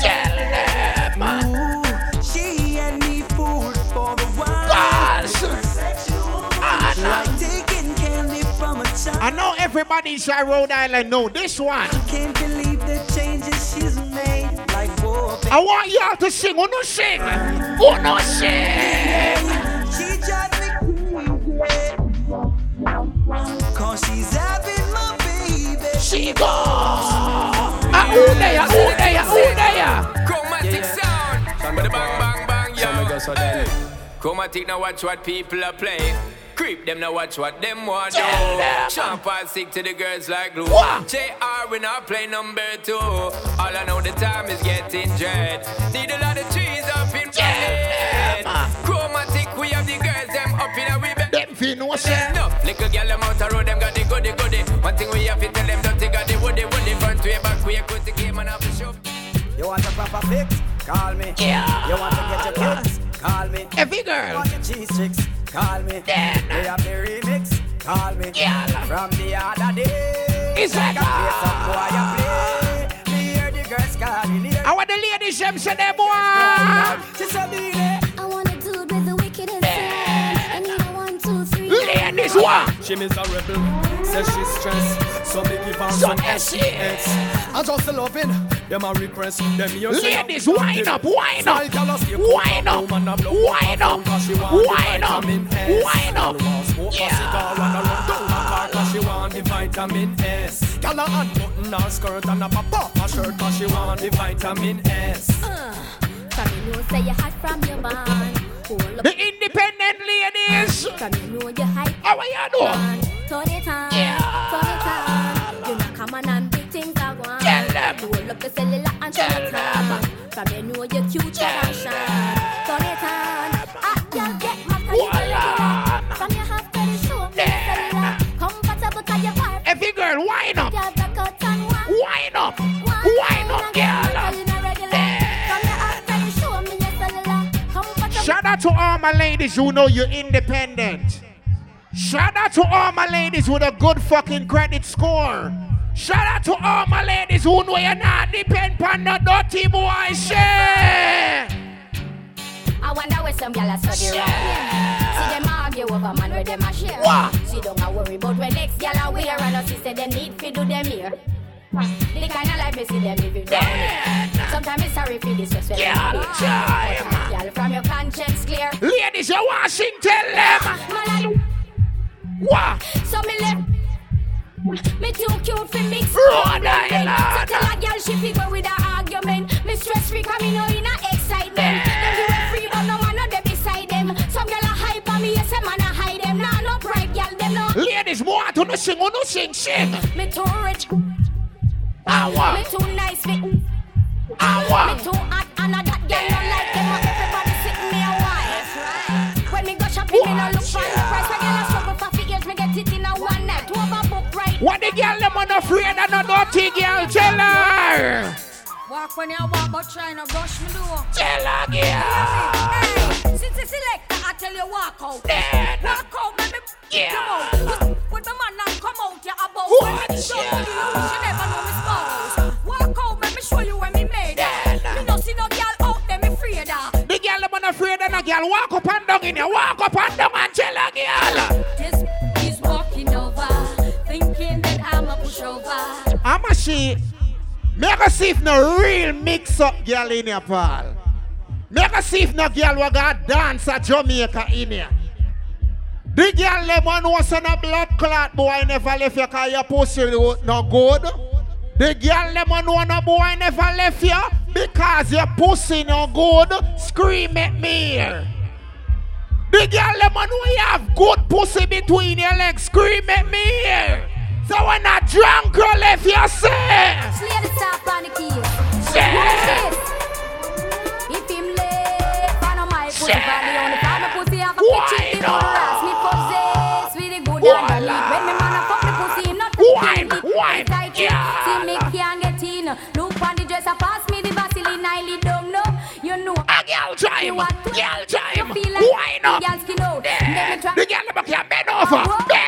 Tell them. Ooh, she had me fooled for the wild. Yes. Uh-huh. Like taking candy from a child. I know everybody inside Rhode Island know this one. Can't believe the changes she's made. Like whoa, I want y'all to sing. Who no sing? Who no sing? She drives me crazy. Cause she's having my baby. She goes. Ah, who there? Who there? Who there? Chromatic sound Bada bang bang bang yo Chromatic now watch what people are playing Creep them now watch what them want do Champagne stick to the girls like glue JR we not play number two All I know the time is getting dread Need a lot of trees up in my head Chromatic we have the girls them up in a we bed Them feel no say. no, little girl them out the road, them got the goody goody. One thing we have to tell them, don't they got the woody woody. Front way, back way, cut the game and have the show. You want a proper fix? Call me. Yeah. You want to get your kicks? Call me. Every girl. want your cheese tricks? Call me. Then. We have the remix. Call me. Yeah. From the other day. It's like a play some boy play. Me hear the girls calling here. I want the ladies them say them boy. She said, "Beat it." I wanna do it with the wicked and sin. I need a one, two, three. Ladies what? She is a rebel, says she's stressed. So me give her Some some SEX. I just loving them a request. Them you Ladies, wind up, wind up, wind up, wind up, wind up, wind up. Cause she want the vitamin S. Girl a unbutton her skirt and a pop off her shirt cause she want the vitamin S. Uh, From you know say you hot from your band. Hold up. The independent ladies. From you know you hype. How are you doing? Turn it on. Yeah. Turn it on. You know come on and up the cellular and turn on. From you know you cute you and shine. Turn it on. Ah, girl get you regular. From you have to the show me the cellular. Comfortable 'cause you part. Every girl, wind up, Girl back out and wind up, wind up, girl. Shout out to all my ladies who know you're independent. Shout out to all my ladies with a good fucking credit score. Shout out to all my ladies who know you're not depend on the dirty boy shit. I wonder where some gyal a study round. See them argue over man where them a share. What? See don't a worry about where next gyal a wear and us say them need fi do them here. The kind of life me see them living down. Sometimes it's sorry for this stress when Gyal them time. Gyal from your conscience clear. Ladies, you want sing, tell them. What? So me left. Me too cute for mix. So Island. tell a girl she fi go with a argument. Me stress free 'cause me know in a excitement. Them give it free but no man no dey beside them. Some girl a hype on me, yes a man a hide them. Nah no pride girl them no. Ladies, want to no sing, who no sing, sing. Me too rich. Awa. Me too nice fit. Awa. Me too hot and a that girl no like them. Everybody sitting me a while. When me go shopping, me no look for the price. When girl a What the girl them on afraid of no dirty girl, tell her. Walk when you walk, but try not brush me door. Tell her, girl. Hey, since the selector, I tell you walk out. Walk out, let me Yeah. come out. With my man and come out, you about. What? Show you, you never know me spouse. Walk out, let me show you when me made her. Me no see no girl out there, me afraid of. The girl them on afraid of no girl. Walk up and down in here. Walk up and down and tell her, girl. This Make us see if no real mix up girl in here, Paul. Make us see if no girl will got dance at Jamaica in here. The girl them one was on a blood clot boy never left you cause your pussy no good. The girl them one want a boy never left you because your pussy no good. Scream at me. The girl them one you have good pussy between your legs. Scream at me. So when a drunk girl left you say. Slay the stop on the key. If him left, I know my pussy body on the pussy have a kitchen in the ass. Me possess with the good and the meat. When me man a fuck the pussy, him not Wine, the wine, tight yeah. See me can't get in. Look on the dresser, pass me the Vaseline, I lead down no. You know. A girl time, girl time. You Wine up. the girl skin me The girl them can bend over,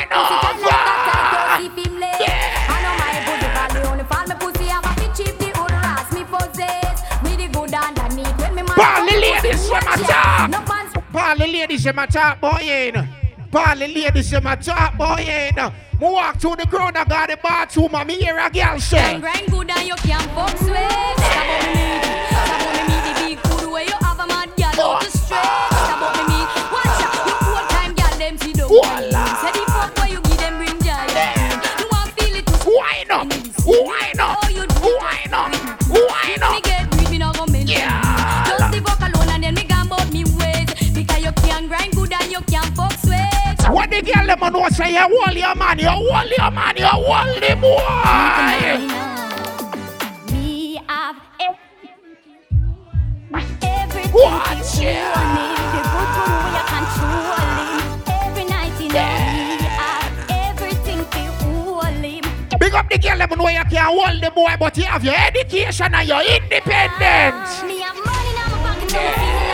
the ladies them my talk boy in. Paul the ladies them a talk boy in. Me walk through the crowd I got the bathroom and me hear a girl say. grind good and you can't fuck sweat Stop up me Stop up me meaty big food where you have a mad girl out the straight Stop up me watch out you old time girl them see don't Voila. Them a know say you hold your man, you hold your man, you hold the boy. Me have everything. Watch you ya. want it. The good good way you control him. Every night you know me have everything to hold him. Big up the girl them know you can hold the boy, but you have your education and your ah, independence. Me have money now, my pocket no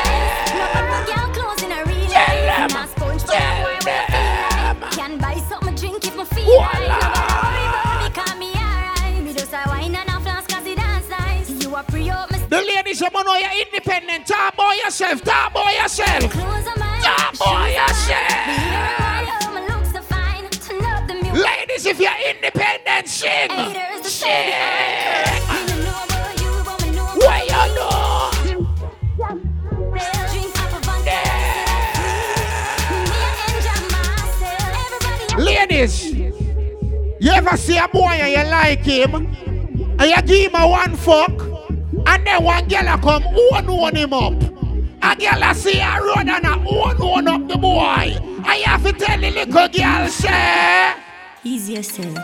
The ladies them know you're independent. Talk about yourself. Talk about yourself. Talk about yourself. Ladies, if you're independent, sing. Sing. about you, know Ladies, you ever see a boy and you like him, and you give him a one fuck, and then one girl come own own him up. A girl a see a road and a own own up the boy. And you have to tell the little girl say, Ease yourself.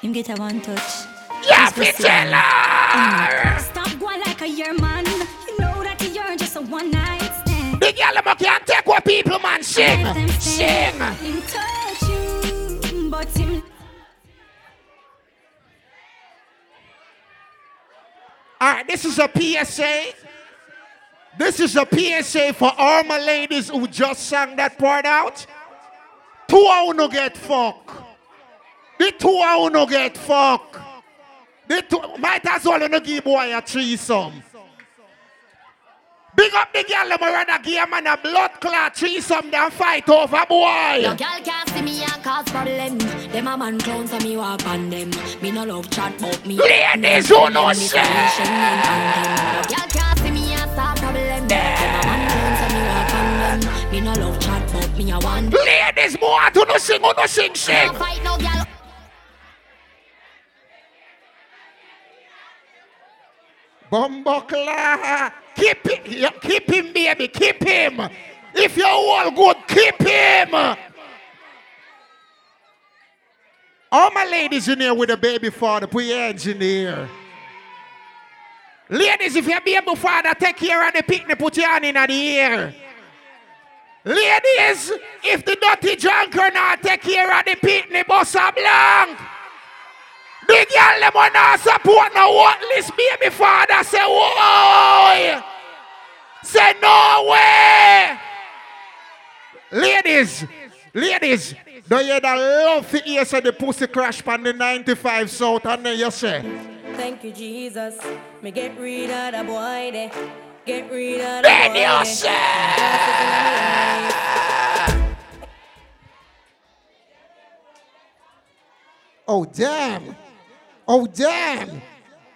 Him get a one touch. you have to tell her. Mm. Stop going like a year man. You know that you're just a one night stand. The girl can't take what people man sing. Sing. Stand. Him touch you, but him All right, this is a PSA. This is a PSA for all my ladies who just sang that part out. Two of no get fuck. The two of no get fuck. The two might as well no give boy a threesome. Big up the girl, rather give a man a blood clot threesome than fight over boy. Your girl can't see me and cause problem. Them a man clowns so me walk on them. Me no love chat about me. Ladies who no Me say. solution and condemn. Your girl can't see me problem. Them a man so me walk on them. Me no love chat about me a one. Ladies, more to no sing, or no sing, sing. No fight no girl. Bumbuckler. Keep keep him, baby, keep him. If you're all good, keep him. All my ladies in here with a baby father, put your hands in the air. Ladies, if your baby father take care of the picnic, put your hand in the air. Ladies, if the dirty drunker not take care of the picnic, boss a blank. The girl them want not support no worthless baby father. Say, whoa. Say, no way. Ladies, ladies, do you that love to hear say the pussy crash on the 95 south and then you say, Thank you, Jesus. Me get rid of the boy there. Get rid of the Then boy you there. say. oh damn, oh damn.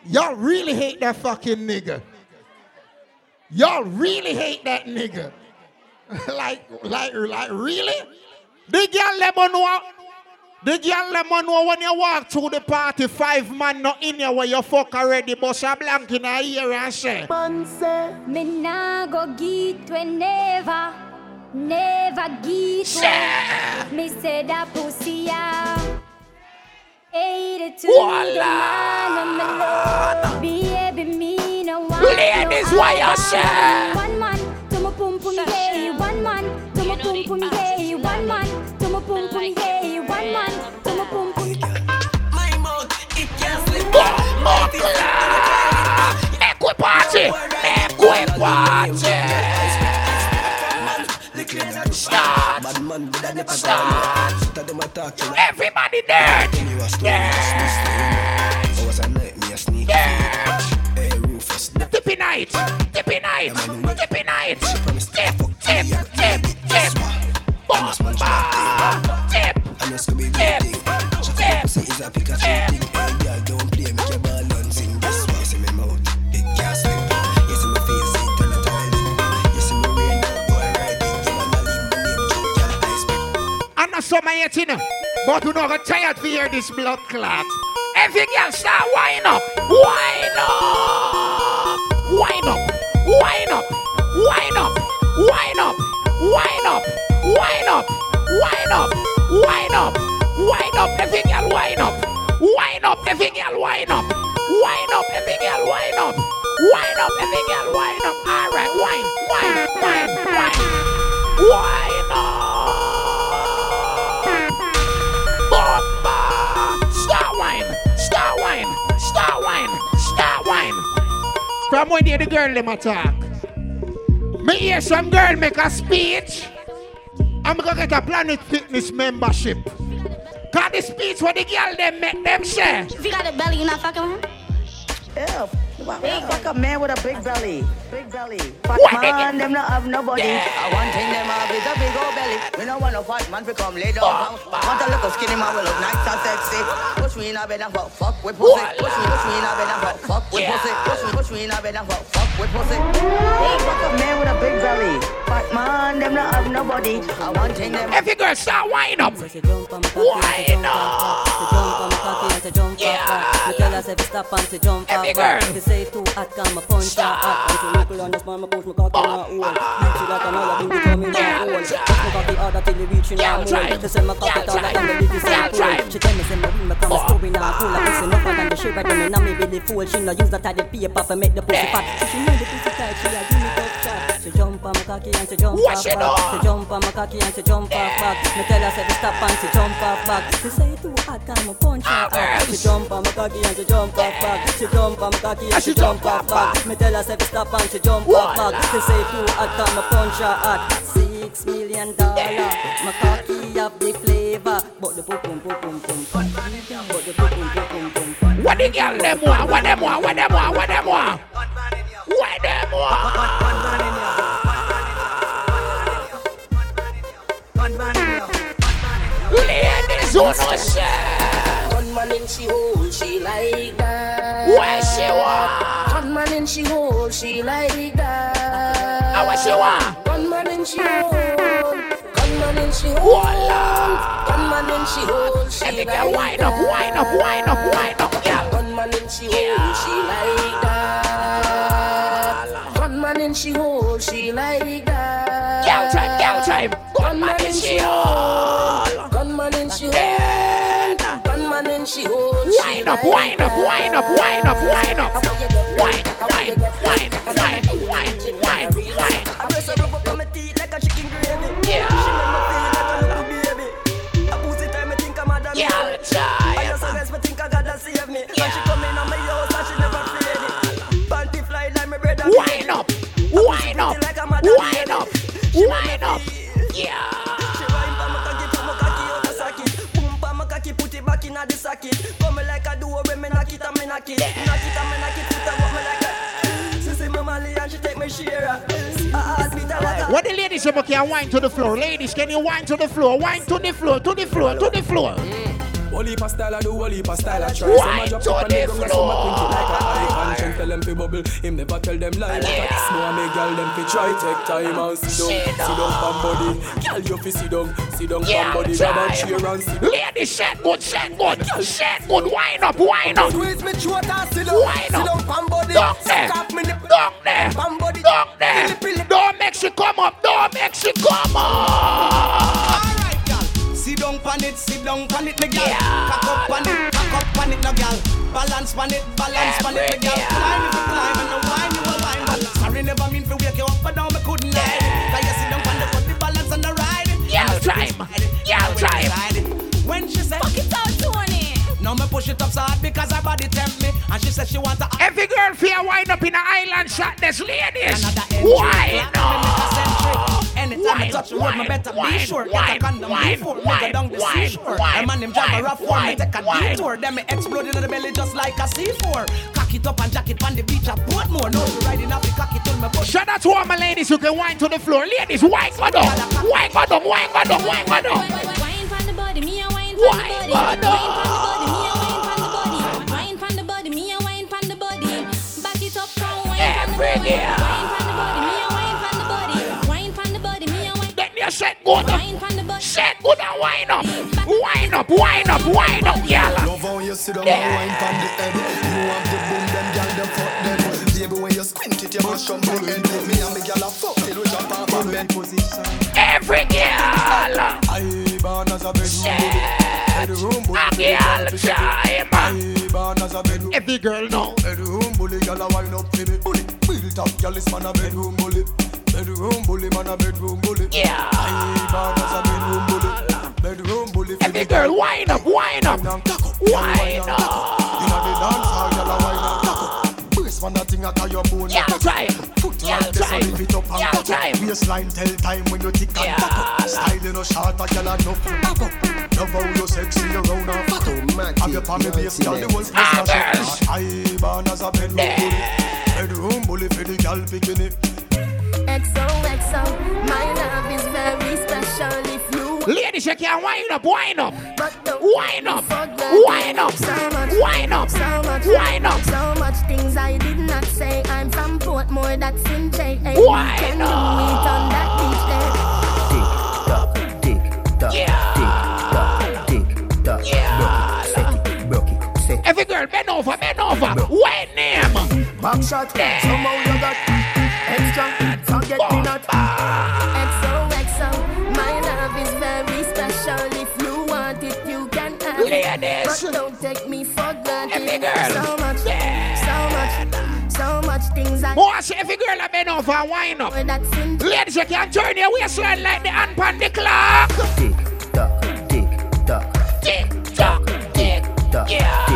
Y'all really hate that fucking nigga. Y'all really hate that nigga. <laughs> like, like, like, really? The girl let me know. The girl let me know when you walk through the party, five man not in here where you fuck already, bust a blank in a ear and say. Man say, me nah go get when never, never get when. Me say that pussy ya. Eighty two, the man of me love. Baby, me no want Ladies, why you say? One man to my pum pum gay, one man to my pum pum gay, Make we party. Start. Start. Everybody dead. Tippy night. Tippy night. Tippy night. Tip, tip, tip, tip. Bomba. Tip. A scope. Tip. Tip. Tip. Summer yet, you know. But we not tired to hear this blood clot. Every girl start wind up. Wind up. Wind up. Wind up. Wind up. Wind up. Wind up. Wind up. Wind up. Wind up. Wind up. Every girl wind up. Wind up. Every girl wind up. Wind up. Every girl wind up. Wind up. Every girl wind up. All right. Wind. Wind. Wind. Wind. Wind up. From when you the girl them attack. Me hear some girl make a speech. I'm gonna get a Planet Fitness membership. Cause the speech what the girl them make them say. If you got a belly, you not fucking with him? Yeah, fuck fuck a man with a big belly. Big belly. Fat What? man, them not have nobody. I one thing them have is a big old belly. We don't want no fat man to come lay down. Want a little skinny man with look nice and sexy. Push me in a bed and fuck, fuck with pussy. Push me, push me in a bed and fuck, fuck with pussy. Push me, push me in a bed and fuck, fuck with pussy. Hey, fuck a man with a big belly. Fat man, them not have nobody. I one thing them. Every girl start wind up. Wind up. Me tell her say fi stop and say jump Every up back. girl way too hot, come my punch out hot. If you local on this man, my punch my cock in a hole. Beat you like an oil, been becoming a hole. Push my the other till you reach in a hole. They say my cock it all like I'm the biggest in cool. She tell me say my wing, my come a story now cool. I piss enough and the she write to me, now me be the fool. She no use that tidy paper for make the pussy fat. So she know the pussy tight, she a cocky and she jump What off back. She jump on my cocky and she jump off back. Me tell her say to stop and she jump off back. She say too hot, come a punch her hot. She jump on my cocky and she jump off back. She jump on my cocky and she jump off back. Me tell her say to stop and she jump off back. She say too hot, come a punch her hot. Six million dollar. My cocky have the flavor, but the pum pum pum pum pum. But the pum pum pum pum pum. What the girl them want? What them want? What them want? What them want? What them want? No say. Gunman in she hole, she like that. Where she want? Gunman in she hole, she like that. What she want? Gunman in she hole. Gunman in she hole. Voila. Gunman in she hole, she Every like wind up, wind up, wind up, wind up, girl. Gunman in she hole, she like that. Gunman in she hole, she like that. Girl time, girl time. Gunman in she hole. She hole. Wind up, wind up, wind up, wind up, wind up. Wind, wind, wind, wind, wind, wind, wind. Yeah. Yeah, up. Yeah. Me knock it knock it. Me knock it, put up me like a What the ladies say, can wine to the floor? Ladies, can you wine to the floor? Wine to the floor, to the floor, to the floor. Wally pa style I do, wally pa style I try. Some a drop to up and the they gonna some a floor. it like a icon. Can't tell them fi bubble, him never tell them lie. Like a kiss more, make girl them fi try. Take time and sit down, Sit down pam body. Girl you fi sit down, sit down pam body. A chair and sit down. Ladies, set good, set good, set good. Wine up, wine up. Squeeze me throat and sit down. Sit down, pam body. Duck there. Me. Duck there. Duck there. Don't make she come up. Don't make she come up. Sit down pan it, sit down pan it, me gal. Cock up pan it, cock up pan it, no gal. Balance pan it, balance pan it, me gal. Climb if you climb and no wine you a wine. Sorry, never mean to wake you up, but now me couldn't hide it. Cause you sit down pan the put the balance on the ride. Gal time. Gal time. When she said, fuck it out, Tony. Now me push it up so hard because her body tempt me. And she said she want to. Every girl fear wind up in an island shot. There's ladies. Why up. Anytime I touch the road, me better be sure. Get a condom before me go down the seashore. A man him drive a rough one, me take a detour. Then me explode in the belly just like a C4. Cock it up and jack it on the beach, I put more. No, you riding off the cocky till me push. Shout out to all my ladies who can wine to the floor. Ladies, wine go down. Wine go down. Wine go down. Wine go down. Wine from the body, me a wine Wine from the go body. down. Wine from the body, me a wine from the body. Wine from the body, me a wine from the body. Back it up, come wine Every from the body. Wine from the body, set good. Set good and wine up. Wine up. Wine up. Wine up, y'all. Love how you sit down and wine pan the head. You have the boom, them gyal them fuck them. Baby, when you squint it, you mash up my head. Me and me gyal a fuck till we jump off a bed position. Every girl. I born as a bedroom bully. Bedroom bully. A girl time. I born as a bedroom. Every girl know. Bedroom bully, gyal a wine up to me. Bully. Built up, gyal is man a bedroom bully. Bedroom bully, man a bedroom bully. Yeah. I born as a bedroom bully. Bedroom bully. for Every the girl wine up. Wine up. Wine Inna up. the dance hall, gyal a wine and cock up. Brace man a thing a tie your bone. Girl time. Foot Girl right there, so time. leave it up and Girl cock time. up. Waistline tell time when you tick and cock up. Style you no short, a gyal a nuff. Back up. Love how you sexy, you round and fat up. Have your palm in base, gyal, the whole place mash up. I born as a bedroom bully. Bedroom bully for the gyal bikini. XOXO, my love is very special if you Ladies, you can wine up. Wine up. But up. forget Wine up. So much, Wine up. so much, Wine up. so much things I did not say. I'm from Portmore, that's in J. A. Wine We can up. meet on that beach there. Every girl, bend over, bend over. Wine name. Back shot, somehow take me for granted. Every girl. So much, so much, so much things I. Oh, I say every girl a bend over and wine up. Ladies, you can turn your waistline like the hand on the clock. Tick tock, tick tock, tick tock, tick tock, yeah.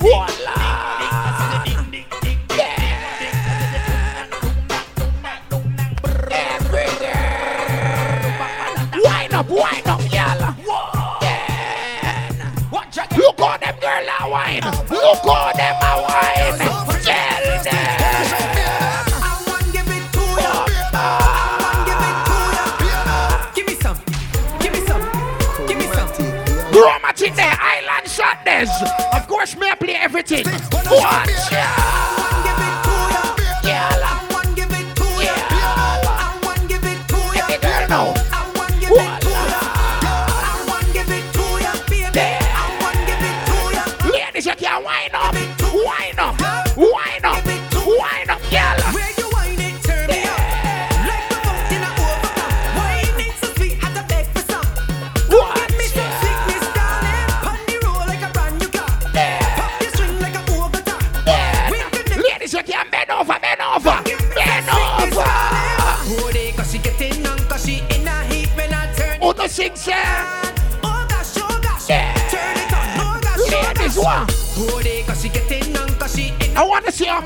Girl a wine. Look how them a wine. Tell them. Give me some. Give me some. Give me some. Chromatic there, island shot this. Of course, me I play everything. Watch out.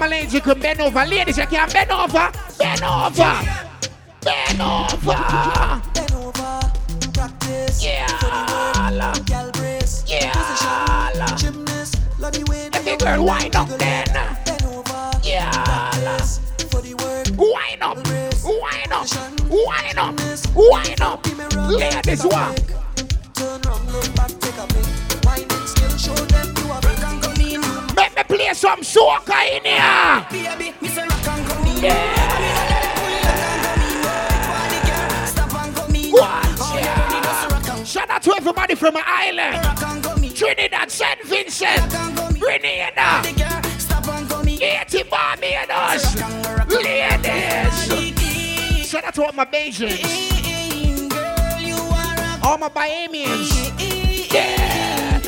My ladies you can bend over. Ladies, you can bend over. Bend over. Bend over. Bend over, practice. Yeah. Brace. Yeah. Gymnast. Love the way that girl, wind up then. Bend over. Yeah. For the work. Wind up. Wind up. Wind up. Wind up. Ladies, what? Some soca in here. Baby, me say rock and come in. Watch ya. Shout out to everybody from my island. Trinidad, St. Vincent, Grenada, Haiti, Barbados, ladies. Shout out to all my Bajans, all my Bahamians, yeah.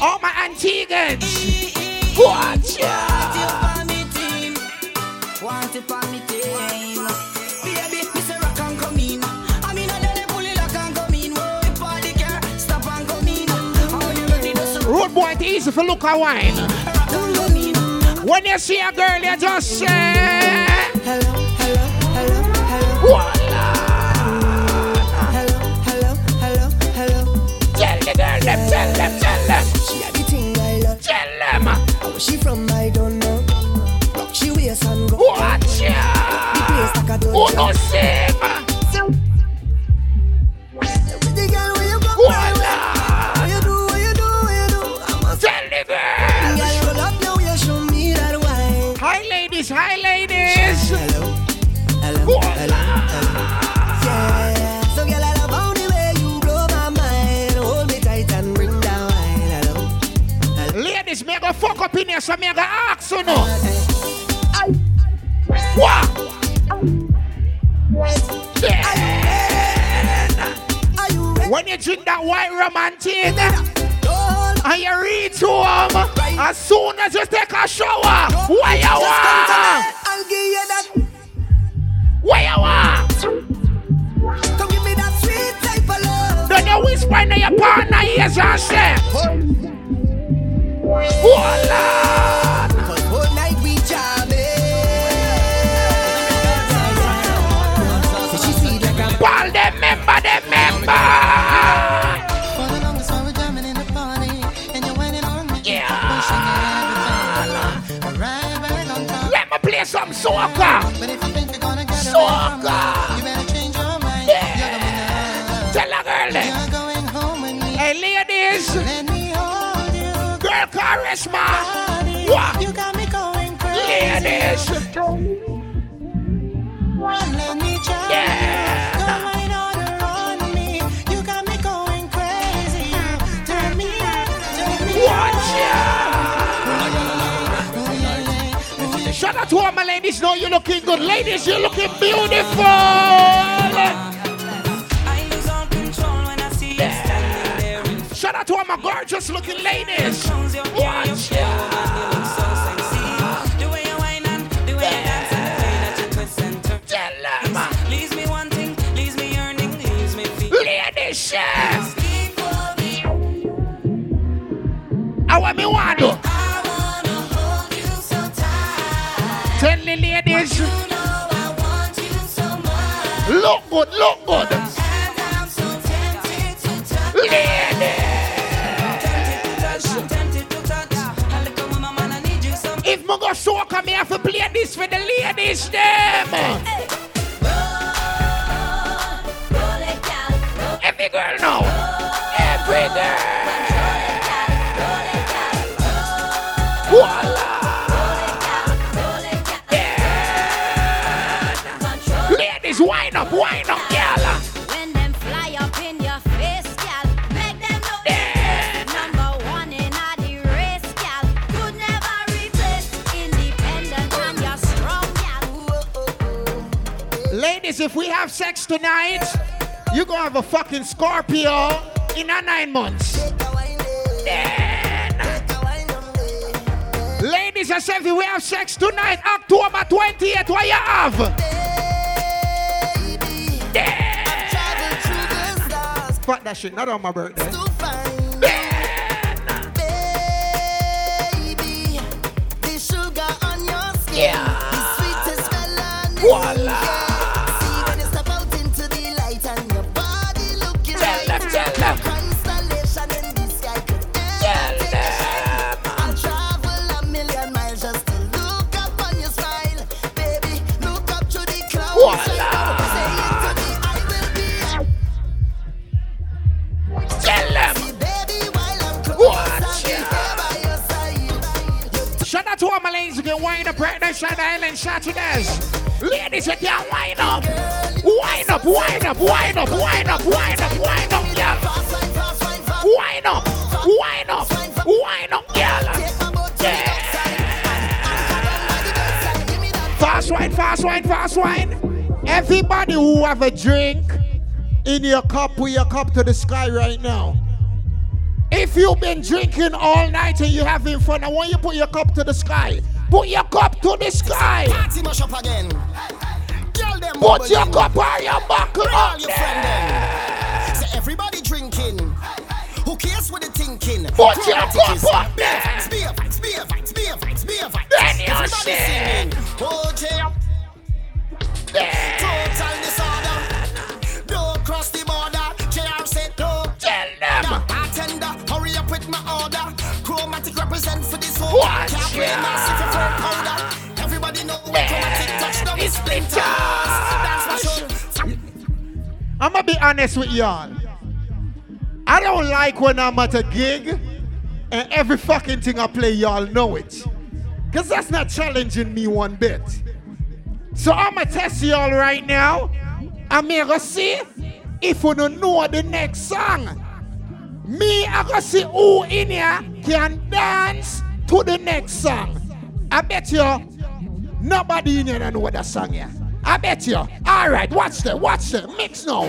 all my Antiguans. Watch ya. Team. Say rock come in. I mean, I you ready Road boy, it easy for look a wine. When you see a girl, you just say, Hello, hello, hello, hello. Voila. She from, I don't know. She waist and go. Watch ya. The place like a dojo. Who no sing? The girl where you go, Voila. What you do, what you do, what you do? I must Tell the girl. Girl, you roll up now, you show me that wine. Hi, ladies. Hi, ladies. Hello, hello, hello. Fuck up in here, so me go ask you no. What? Yeah. When you drink that white romantic and you reach home, as soon as you take a shower, where you want? I'll give you that. Where you want? Come give me that sweet type of love. Then you whisper in your partner ears and say, Voila! Cause whole night we jamming. Say she sweet like a Paul, them member, them member. For the longest while we're jamming in Charisma. What? You got me going crazy. Ladies. Let me try. Yeah. Come right order on me. You got me going crazy. Turn me on, turn me Watch ya. Shout out to all my ladies. Know you're looking good. Ladies, you're looking beautiful. Shout out to all my gorgeous looking ladies. Watch ya. Tell them. Leaves me wanting, leaves me yearning, leaves me feeling. Ladies, yeah. How want me want to? Tell the ladies. Look good, look good. Ladies. If me go soca, me have to play this for the ladies, them. Every girl now. Every girl. Yeah. If we have sex tonight, you're gonna have a fucking Scorpio in a nine months. Then. Ladies, and if we have sex tonight, October 28th, what you have? Then. fuck that shit. Not on my birthday. Baby, the sugar on your skin. Yeah. Voila. Island Saturdays. Ladies who can wind up. Wind up, wind up, wind up, wind up, wind up, wind up, girl. Wind up, wind up, wind up, girl. Yeah. Fast wine, fast wine, fast wine. Everybody who have a drink in your cup, put your cup to the sky right now. If you've been drinking all night and you're having fun, I want you to put your cup to the sky. Put your cup to the sky. Party mash up again. Put your cup on your buckle up your friend them. Say everybody drinking. Who cares what they thinking? Put your cup up beer there. fights, beer fights, beer fights, beer fights, beer fights. Then you Everybody sing. singing. I'm gonna be honest with y'all. I don't like when I'm at a gig and every fucking thing I play, y'all know it. Because that's not challenging me one bit. So I'm gonna test y'all right now. I'm gonna see if you don't know the next song. Me, I gonna see who in here can dance to the next song. I bet you nobody in here know that song here. I bet you. All right, watch the, watch the mix now.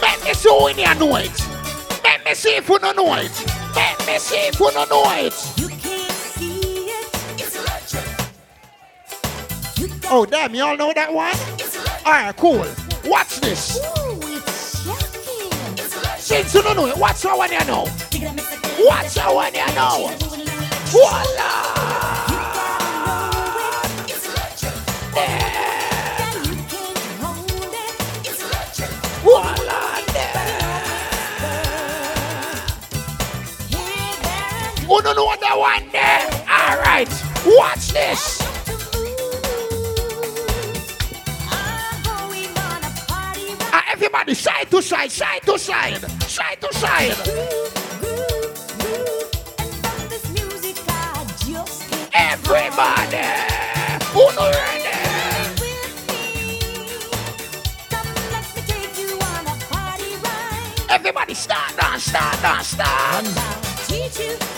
Make me see in here know it. Make me see if you don't know it. Make me see if you don't know it. Oh, damn, y'all know that one? All right, cool. Watch this. Since you don't know it, watch how one you know. Watch how one you know. Voila! Oh, no, no, that one there. All right, watch this. Ah, everybody, side to side, side to side, side to side. Everybody, uno ready. Everybody, start dance, start dance, start. Teach you,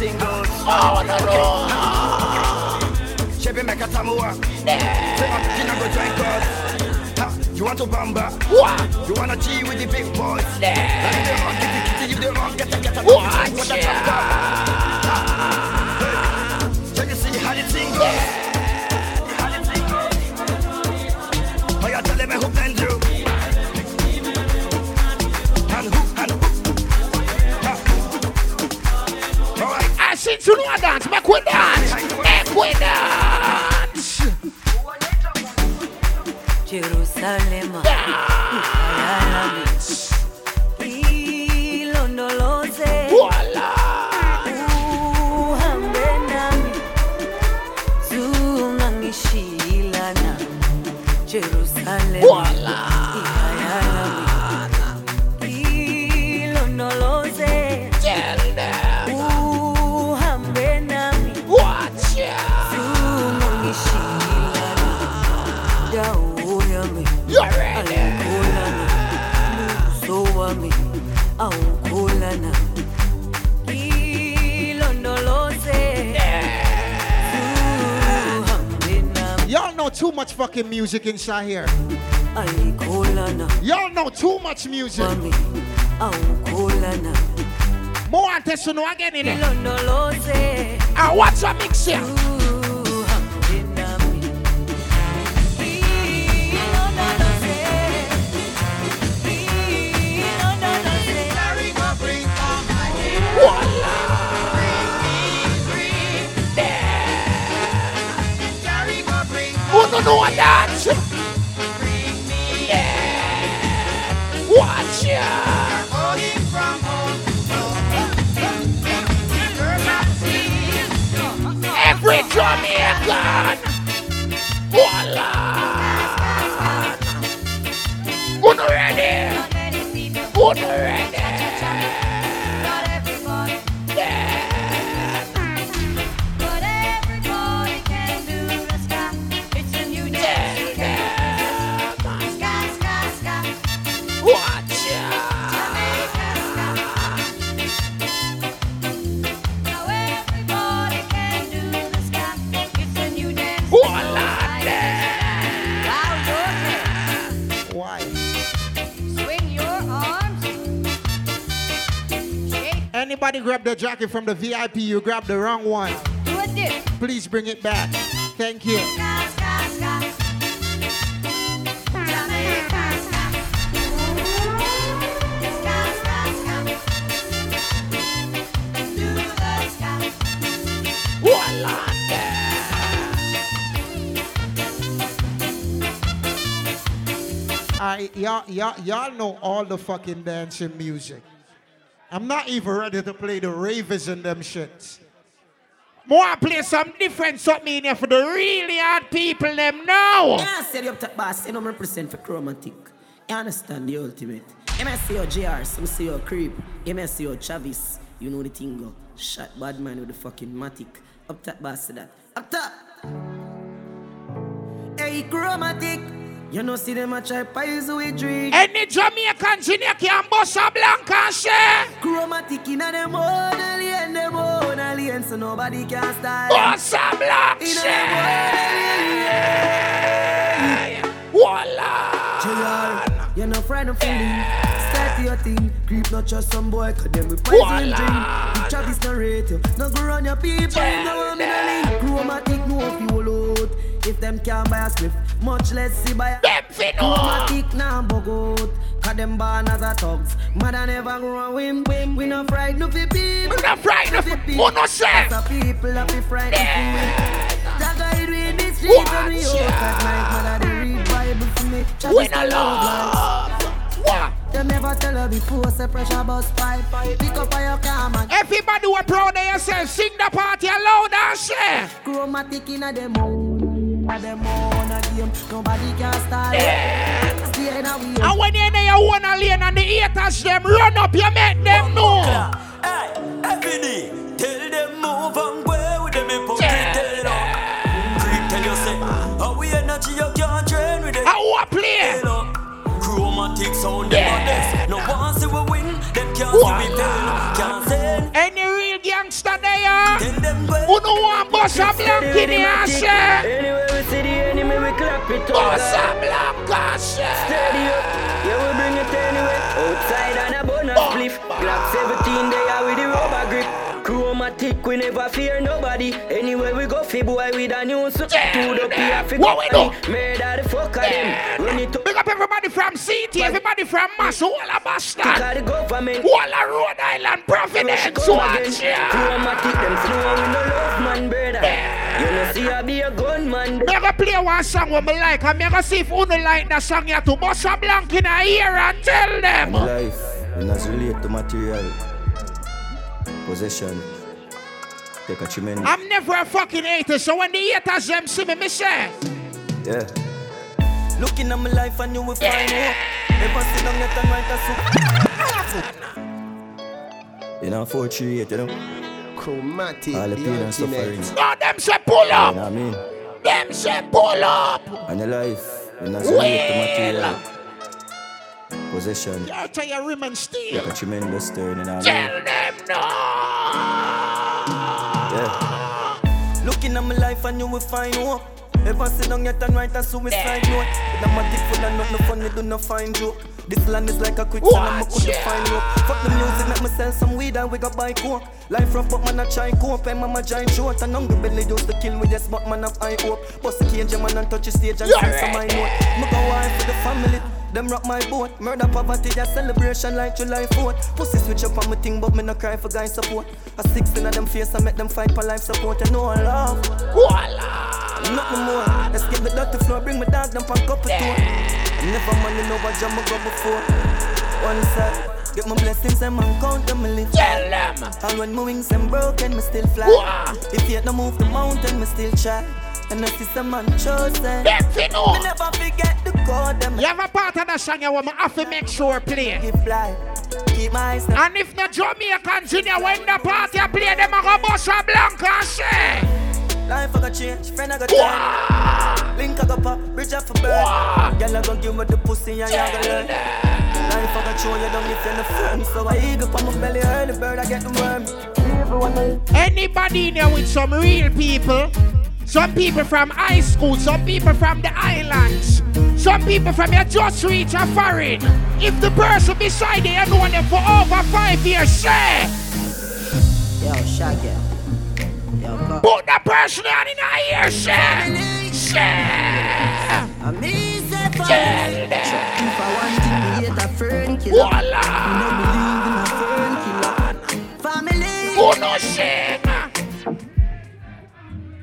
ready. Some say it's a no. Chevy make a tamua. Say I'm picking up go drink us. Ha, You want to bamba? What? You wanna G with the big boys? Yeah. Like the wrong, get the kitty, you the wrong, get the get the what the Jerusalem, too much fucking music inside here. I. Y'all know too much music. More antes no again in it. Lo no lo sé. Ah, what's a mix here? Who don't that? Yeah. Watch ya. Every Jamaican. Voila. The jacket from the VIP, you grabbed the wrong one. Please bring it back. Thank you. I y'all, y'all, y'all know all the fucking dancing music. I'm not even ready to play the ravers and them shits. More I play some different something in here for the really hard people them now. Yeah, said you up top boss, you know represent for chromatic. You understand the ultimate. MSCO JR, some say you creep. MSCO Chavis. you know the thing go. Shot bad man with the fucking matic. Up top boss to that. Up top! Hey, chromatic! You know see them a try pies with drink. Any Jamaicans in here can bust a blanca share. Chromatic in a them own alien, them own alien, so nobody can style. Bust a black In a share. them own alien. Voila. JR, you're not friend of feeling. Start your thing. Creep not trust some boy, cause them with poison Voila. drink. The Travis narrate you. No go run your people, no I'm in a link. Chromatic no fuel out. If them can't buy a spliff, much less see buy a Them fi. Chromatic now bug out. Cause them born as a thugs. Mother never grow win win. We no frightened of the people. We no frightened of- who no say? As a people that be frightened of That guide we in the streets and we out at night. Mother they read Bible for me. Travis We no love. What? Them never tell her before, say pressure bus pipe. Pick up your car, man. Everybody who proud of yourself, sing the party loud and share. Chromatic in a them own. Them own a game. Nobody can start. Stay in a we And when you're in your own lane and the haters them run up, you make them know. Hey, every day, tell them move and go with them tail up. Creep tell you say, how we energy you can't train with it. How I play? Chromatic sound yeah. No one see we win, them can't see we fail. Can't say Any real gangster there? Tell them go. Who no want bust a blank in here, share? Anyway, we see the enemy, we clap it up. Bust a blank. Steady up, yeah, we bring it anyway. Outside Chromatic, we never fear nobody. Anyway, we go fi boy with a new suit. To the pier, fi What we do? Murder the fuck of them. Run it up. Big up everybody from CT, everybody from Mass, all of Kick Boston, the government. all of Rhode Island, Providence, watch ya. Chromatic, them slow, we no love man, brother. You know see I be a gunman. Me go play one song what me like, and me go see if you no like that song you to bust a blank in a ear and tell them. Life, when as relate to material, possession, take a tremendous. I'm never a fucking hater, so when the haters them see me, me say, Yeah. Looking at my life and you will find hope. Never sit down yet and write a You know, 438, you know? Chromatic, All the the pain and suffering. no, them say pull You up, know what I mean? them say pull up. And your life, when as relate to material, possession, You tell your rim and steel. a tremendous turn, you know what I mean? Tell them no. Yeah. Looking at my life and you will find hope. Ever sit down yet and write a suicide note? With a matic full of nothing funny, do not find joke. This land is like a quicksand and I couldn't find rope. Fuck the music, make me sell some weed and we got buy coke. Life rough, but man I try cope. And mama giant short and hungry belly used to kill me. Yes, but man have high hope. Bust the cage, man and touch the stage and sing some my note. Me go wife for the family. Them rock my boat, murder poverty, a celebration like July 4th. Pussy switch up on my thing, but me no cry for guy support. A six in them face, I make them fight for life support. And no love, nothing more. Let's get the dirty floor, bring my dog them from cup of tour. Never money, no what jam I go before. One side. Get my blessings and man count them, me live. Tell them. And when my wings them broken, me still fly. If you no move the mountain, me still try. And if it's a man chosen, That's know. me never forget the code. Them You have a part of the song you want me have to make sure play. Keep life, keep my eyes. And if the Jamaicans in here when the party play, them a go bust a blank and say. Life I got change, friend I got change. Link I got pop, bridge up for burn. Girl I gon' give me the pussy and you gon' learn. Life I got show you don't if you're the friend. So I eagle on my belly, early bird I get the worm. Anybody in here with some real people? Some people from high school, some people from the islands, some people from your just reach a foreign. If the person beside you, you know them for over five years, say, Yo, Shaggy. Yo, come. put the person on in a ear, say, say. For Tell them. If I want to be a fern killer, Voila. I no believe in a killer. Family. Who no shame?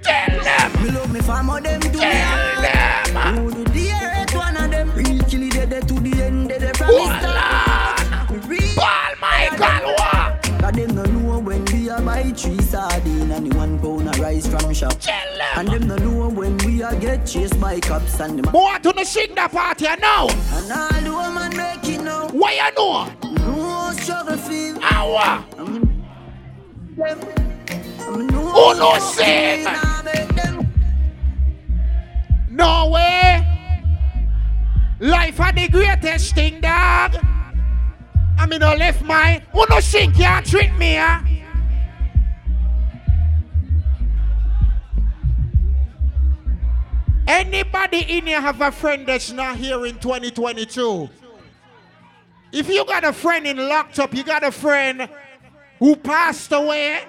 Tell them. Me love me family, them do me Tell them. Who do the earth, one of them real kill it, dead to the end, dead from the start. Me Paul Michael, what? Cause them no know when we a buy three sardine and the one pound of rice from shop. Tell them. And them no know when we a get chased by cops and them. Boy, to the sing the party now. And all the woman make it now. What you know? No struggle feel. Hour. I'm no Who no them No way. Life are the greatest thing, dog. I mean, no left mine. Who no sing can't treat me, huh? Anybody in here have a friend that's not here in 2022? If you got a friend in locked up, you got a friend who passed away,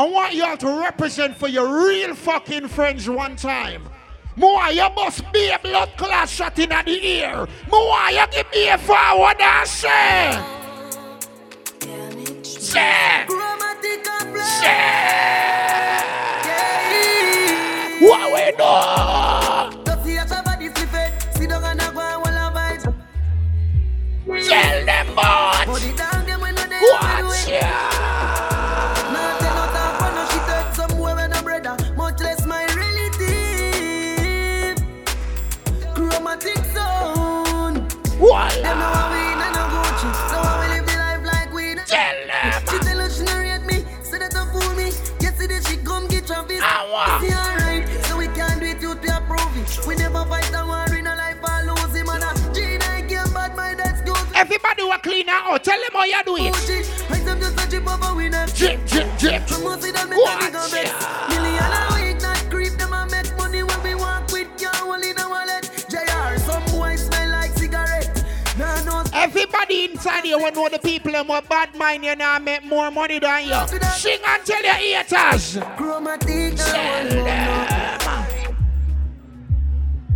I want y'all to represent for your real fucking friends one time. More, you must be a blood clot shot in the ear. More, you give me a forward and say. Say. chromatic and black. Say. Drip. From most of them, me Watch tell me vex. Million a week, not creep them and make money when we walk with can't in a wallet. JR, some boys smell like. Nah, no Everybody inside here will know the people them with bad mind you now make more money than you. Sing and tell your haters. chromatic. Tell them.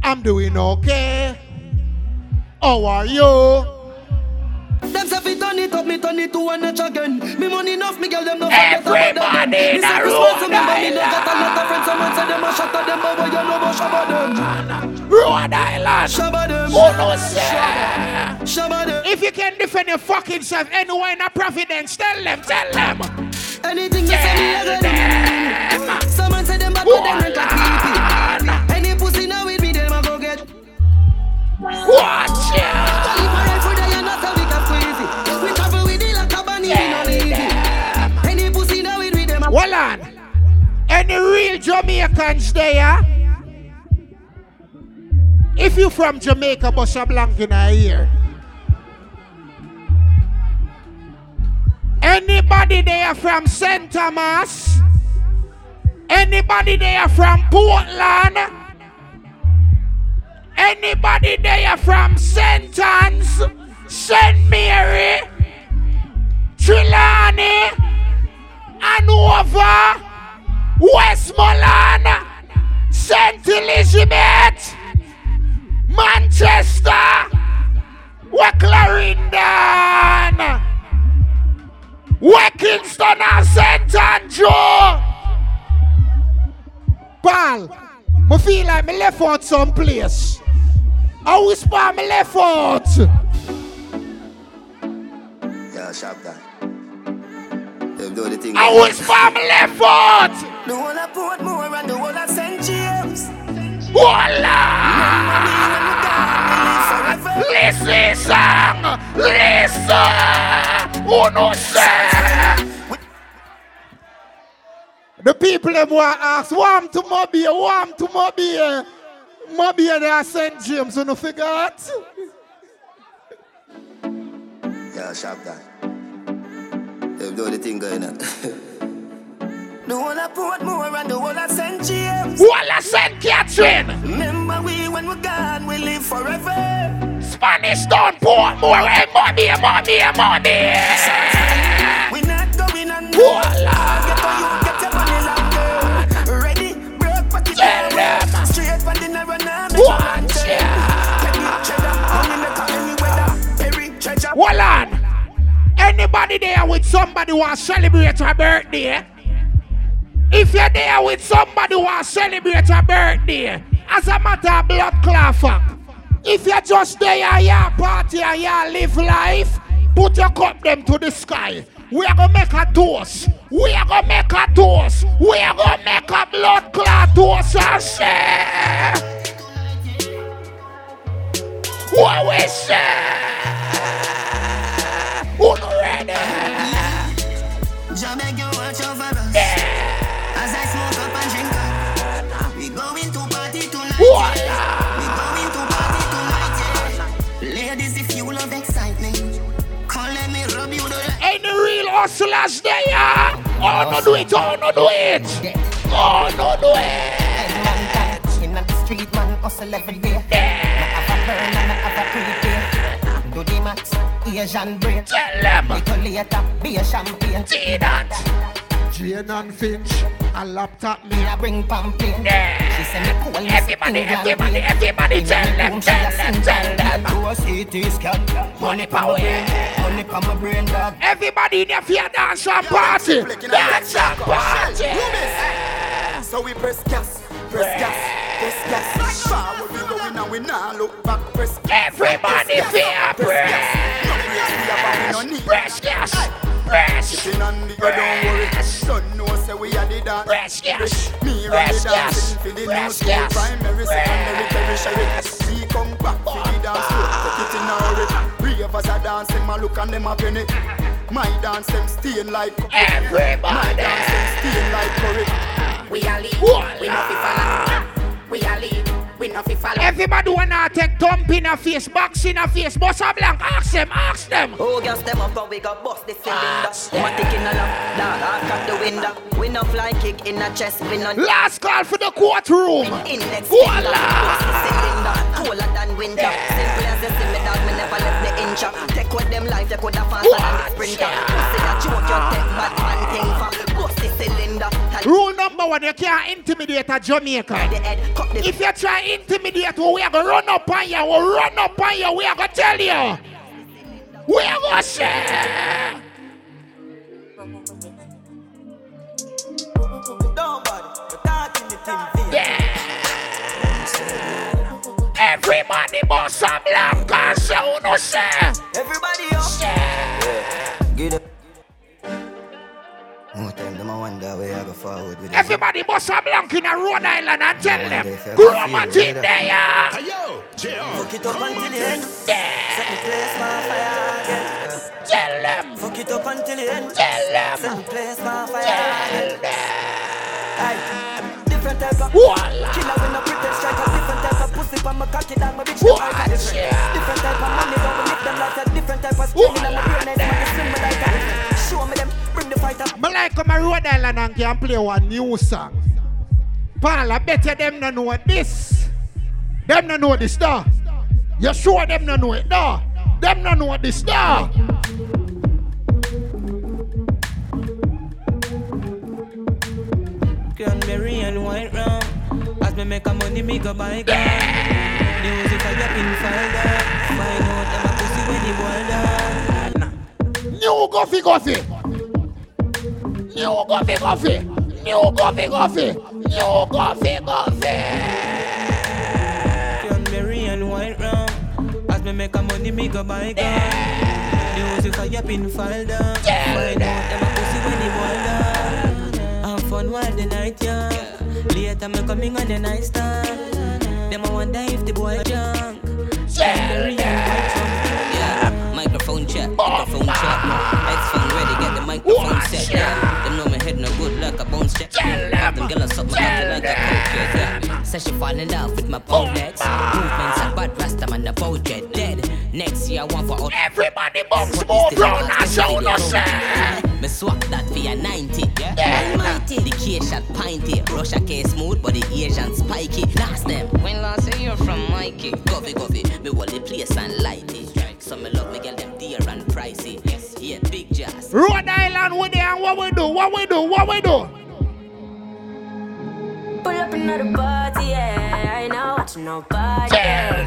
I'm doing okay. How are you? Them say fi turn it up, me turn it to a notch again. Me money enough, me girl them no forget about them. Me say Christmas room, remember me no got a lot of friends. Someone say them a them, but boy you know about shabba them. Rhode Island. Shabba them. Oh, Who knows say? Shabba them. If you can defend your fucking self anywhere in a Providence, tell them, tell them. Anything you say me a Tell go them. do. Someone say them back with them rank like creepy. Any pussy now with me, them a go get. Watch Any real Jamaicans there? If you from Jamaica, bust a blank in a ear. Anybody there from St. Thomas? Anybody there from Portland? Anybody there from St. Ann's, St. Mary, Trelawny, Hanover, Westmoreland, St. Elizabeth, Manchester, Clarendon, Kingston and St. Andrew. Pal, I feel like me left out someplace. I whisper me left out. Yeah, sharp that. Them do the thing. I whisper me left out. The one I put more and the one I St. James. Voila! Listen, song. Listen. Oh no, sir. The people them want ask, warm to Mobay, warm to Mobay. Mobay they are St. James, you know, forgot? Yeah, sharp that. Them do the thing going <laughs> on. The I put more and the one I St. James. One I St. Catherine. Remember we when we're gone, we live forever. Spanish don't pour more and money, money, money. We not going on. Voila. Get on you, get your money longer. Ready, break, pack it down. Straight from the narrow now. Watch Hold on. Anybody there with somebody who want celebrate a birthday? If you're there with somebody who want celebrate a birthday, as a matter of blood clot if you're just there, you party and you live life, put your cup them to the sky. We are gonna make a toast. We are gonna make a toast. We are gonna make a blood clot toast and say. What we say? Hustlers there? Oh, no do it, oh, no do it. Oh, no do it. In the street, man, hustle every day. I have a burn and I have a prepay. Do the max, Asian brain. Tell them. Little later, be a champagne. See that. Jane and Finch, a laptop me. I bring pumping. She send me cool. Everybody, everybody, everybody, tell them, tell them, tell them. Do a CT scan. Money power. Money pa my brain, dog. Everybody in the fear dance and party. Dance and party. So we press gas, press gas, press gas. Forward we going and we now look back. Press Everybody fear press. Press gas. Press. Sitting on the ground, don't worry. Son know say we are the dance. Press gas. Me run the dancing for the new school. Primary, secondary, tertiary. We come back for the dance floor. Take it in a hurry. Ravers are dancing, my look and them a penny. My dance them stain like Everybody. My dance them stain like curry. We are lead. We not fi follow. We are lead. We not fi follow. Everybody wanna take thump in a face, box in a face, boss a blank. Ask them, ask them. Oh, gas them up and we got bust the cylinder. Matic in a lap, dog, I cut the window. We no fly kick in a chest, we no. Last call for the courtroom. Index Voila. Bust the cylinder, cooler than winter. Simple as you see me, dog, me never left the inch. Take with them life, you coulda faster than the sprinter. Pussy that joke, you ah. take bad man thing for. Rule number one, you can't intimidate a Jamaican. If you try intimidate, we are gonna run up on you, we'll run up on you, we are gonna tell you. We are gonna say. Everybody must have black and so no say. Everybody up. Get up. More time, them a wonder where I go forward with it. Everybody must have blank in a Rhode Island and tell them. Grandma team there. Yo, Fuck it up until the end. Set the place on fire again. Tell them. Fuck it up until the end. Tell them. Set the place on fire again. Aye. Different type of Voila. killer when I pretend strike a different type of pussy from my cocky down my bitch them like different. Different type of money don't we lick them like a different type of skin in my brain and man swing me like a show me them bring the fight up. Me like come a Rhode Island and can play one new song. Paul, I bet you them no know this. Them no know this, nah. You sure them no know it, nah. Them no know this, nah. Cranberry and white rum. As me make a money, me go buy gun. Music I get in folder. Find out them a pussy when he boil down. New coffee, coffee. New coffee, coffee. New coffee, coffee. New coffee, coffee. Cranberry and white rum. As me make a money, me go buy gun. Music I get in folder. Find out them a pussy when he boil down. Have fun while the night young. Later me coming on the night stand. Them a wonder if the boy drunk. And white rum. Yeah, microphone check, microphone check. X-phone ready, get the microphone set. Yeah, them know my head no good like a bones check. Have them girls suck my cocky like a coke yeah. Says she fall in love with my oh, bowlegs. Ah. Movements and bad rasta man the bow jet dead. Next year I want for all everybody bumps more brown and sound no Me swap that for a 90, yeah. Almighty, the K shot pinty. Russia K smooth, but the Asian spiky. Last them. When last say you're from Mikey. Govy, govy, me hold the place and light it. So me love me girl them dear and pricey. Rhode Island with there and what we do, what we do, what we do. Pull up another party, yeah. I ain't not watching nobody. Yeah.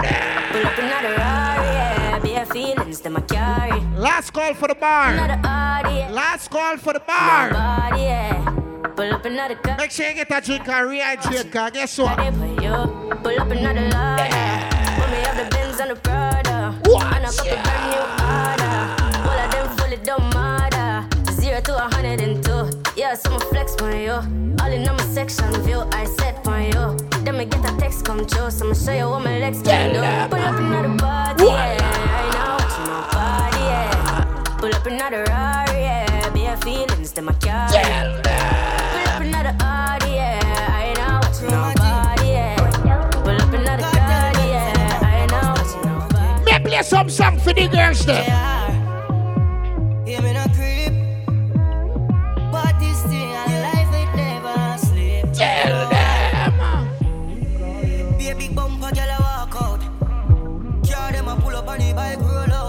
Pull up another Rari, yeah. Bare feelings, them I carry. Last call for the bar. Audi, yeah. Last call for the bar. Nobody, yeah. Pull up another car. Make sure you get a drink and rehydrate, cause guess what? Pull up another. When we have the Benz and the Prada. And a couple brand new order. To a hundred and two. Yeah, so I'ma flex on you. All in on my section view, I set on you. Then me get a text come true, so I'ma show you what my legs can do. Pull up another body, yeah. I ain't not watching nobody, yeah. Pull up another Rari, yeah. Bare feelings, them I carry. Pull up another Audi, yeah. I ain't not watching nobody, yeah. Pull up another Audi, yeah. I ain't not watching nobody. Me play some song for the girls there. Yeah,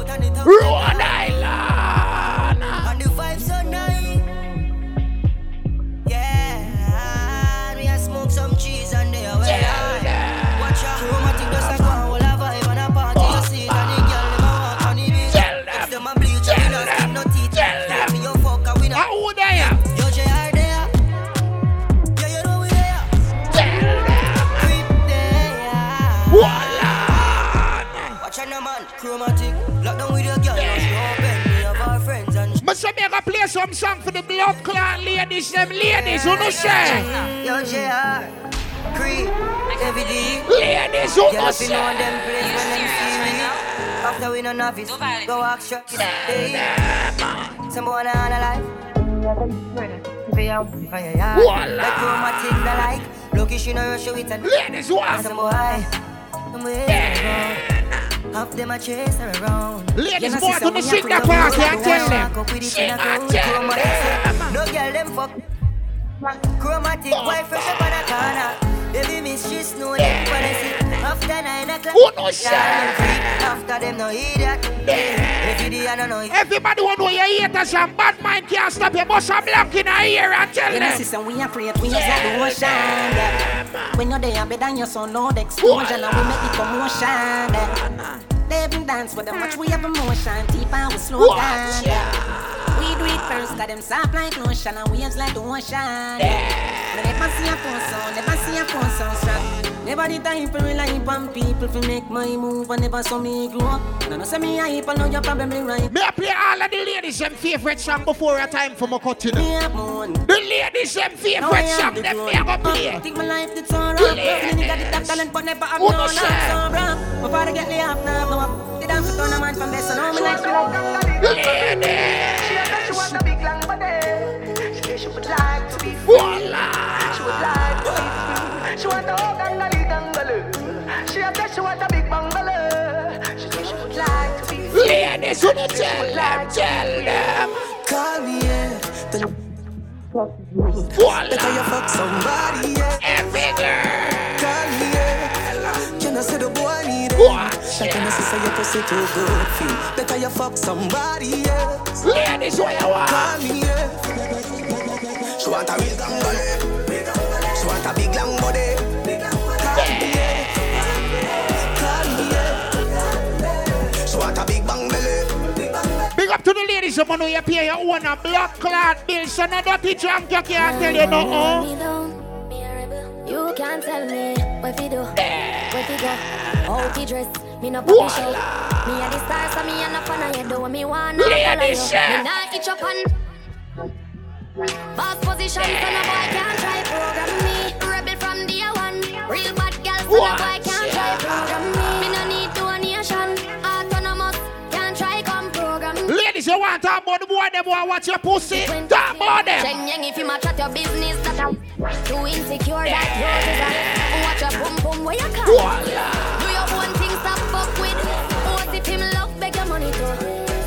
roll play some song for the blood clot ladies, them ladies, who no say? Yo, JR. Creep. Every day. Ladies, who no Girl, if you say? know them place when them see me. After we no novice, go walk shot. Hey. Some boy na on a life. Voila. Like chromatic, the like. Location, no rush with and Ladies, what? Some boy. Some boy. Half them a chase her around. Ladies, boy, see to some the we sing a the free party up, and we tell them. up Sing a and tell Chromatic. No girl them fuck. Chromatic boy fresh up on the corner. Baby miss she know Who no say? yeah, them free. After them no idiot. Every day I don't know. Everybody want to know your haters and bad mind can't stop you. Bust a block in a ear and tell You them. sister, we are create wings like the ocean. When you're there, better than your son, Lord explosion, and we make the commotion. They even dance with them, watch we have emotion, deep and we slow down. Yeah. We do it first, got them soft like lotion, and waves like the ocean. Yeah. Never see a phone sound, never see a phone sound strong. Never the time for rely on people to make my move, and never saw me grow up. No, no, say me hype, I know you're probably right. Me I play all of the ladies them favorite song before a time for my cutting. Me have moon. The ladies them favorite song them me a go play. Think my life did so wrong. Nigga got the top talent but never have Who no no love say? so wrong. My father get laid off now, no up. The dance turn a man from best, so now me like Ladies. She want a big long body. Eh, she said she would like to be free. Who no tell them, tell them. Yeah. Then Voila. better you fuck somebody, yeah. Every girl. Yeah. Can I say the What? Like when you say your pussy too good for you. Better you fuck somebody else. Ladies, what you want? Yeah. She want a real gang body. She want a big long body. Big up to the ladies, the money you pay your own a blood clot bill. So no dirty drunk, you can't tell you no. Oh. You can't tell me what to do, what to go, how to dress. Me no pop show. Me a the star, so me a no fan of you. Do what me want, no follow you. Ladies. Me nah itch up on boss position, so no boy can't try program me. Rebel from day one, real bad girl, so no boy you want to talk about the boy, the boy, watch your pussy. Talk about them. Cheng yang if you match at your business that I'm too insecure that yours is a watch your boom boom where you come. Do your own thing stop fuck with. What if him love beg your money too?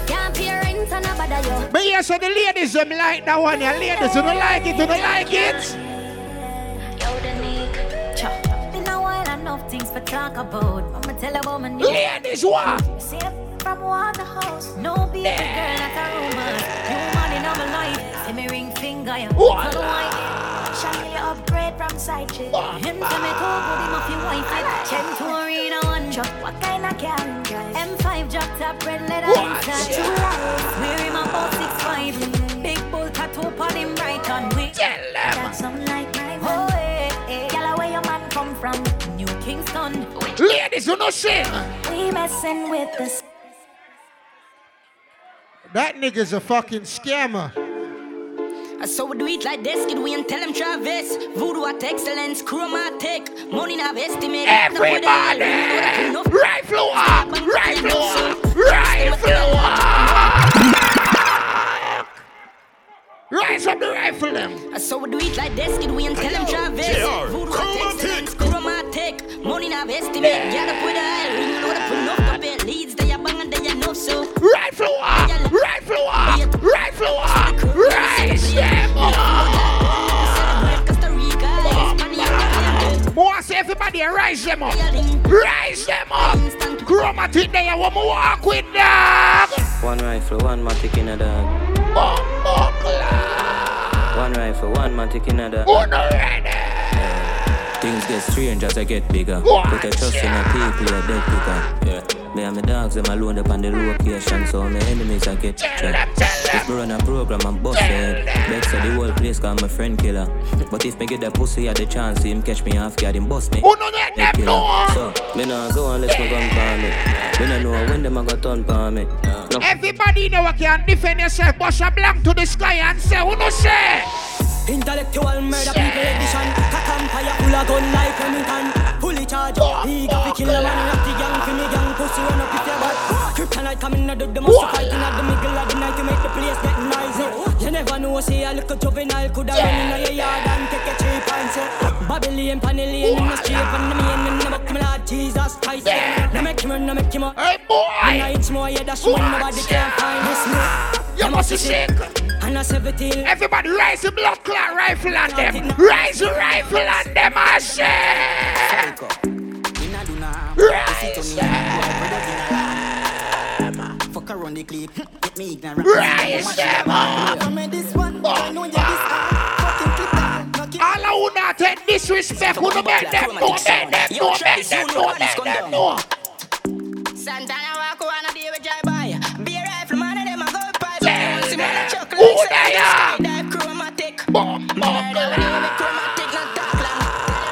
Can't pay rent and a bother you. But yes, so the ladies them like that one. Yeah, ladies, you don't like it, you don't like it. Me know I enough things for talk about. I'ma tell about my new Ladies, what? From Waterhouse. No baby girl, not a rumor. New man in my life. See me ring finger. What? Tell why. Shall you upgrade from side chick? Him to me too good, him off your wife. Chen to arena one truck. What kind of car? M5 drop top red leather inside. Two lights. Wear him about six. Big bull tattoo on him right on. We got some like my oh, eh, eh. Gyal, where your man come from? New Kingston. Ladies, you know shit. We messing with this. That nigga's a fucking scammer. I saw we do it like this, kid, we and tell them Travis. Voodoo at excellence, chromatic. Money not estimate. Everybody, right floor, right floor, right floor. Rise up the rifle them. I saw we do it like this, kid, we and tell them Travis. Voodoo at excellence, chromatic. Money not estimate. Yeah, the put a hell, we know the them up. Rise them up. Chromatic there, one more walk with dog. One rifle, one matic in a dog. One rifle, one matic in a dog. Things get strange as I get bigger. Put a trust in a people, a dead picker. Yeah. Me and my dogs, them alone up on the location, so my enemies I get trapped. If me run a program, I'm busted. Say the whole place call my friend killer. But if me get that pussy at the chance, him catch me off guard, him bust me. Oh no, let them know. So, me nah go unless me gun for me. Me nah know when them a go turn for me. No. Everybody know I can defend yourself, bust a blank to the sky and say, who no say? Intellectual murder people edition. Cock and fire full of gun like Remington Fully charged He got to kill a man. Not the gang me gang Pussy run up if you bad Kryptonite coming out of the muscle Fighting at the middle of the night To make the place get noisy. You never know Say a little juvenile Coulda run in your yard And take a cheap say Babylon, Panellian In the street And the main In the book Me Lord Jesus Christ. No make him run No make him up Hey boy. And it's more Yeah that's one Nobody can find. This You must be sick. And a 17 Everybody rise the blood clot rifle on them. Rise the rifle on them, I say. Rise them. Fuck around the clip. Get me ignorant. Rise them up. this one. Oh, I know you this All I would not take disrespect, would not make them know, make them know, make them know, make them know. Santana Tell them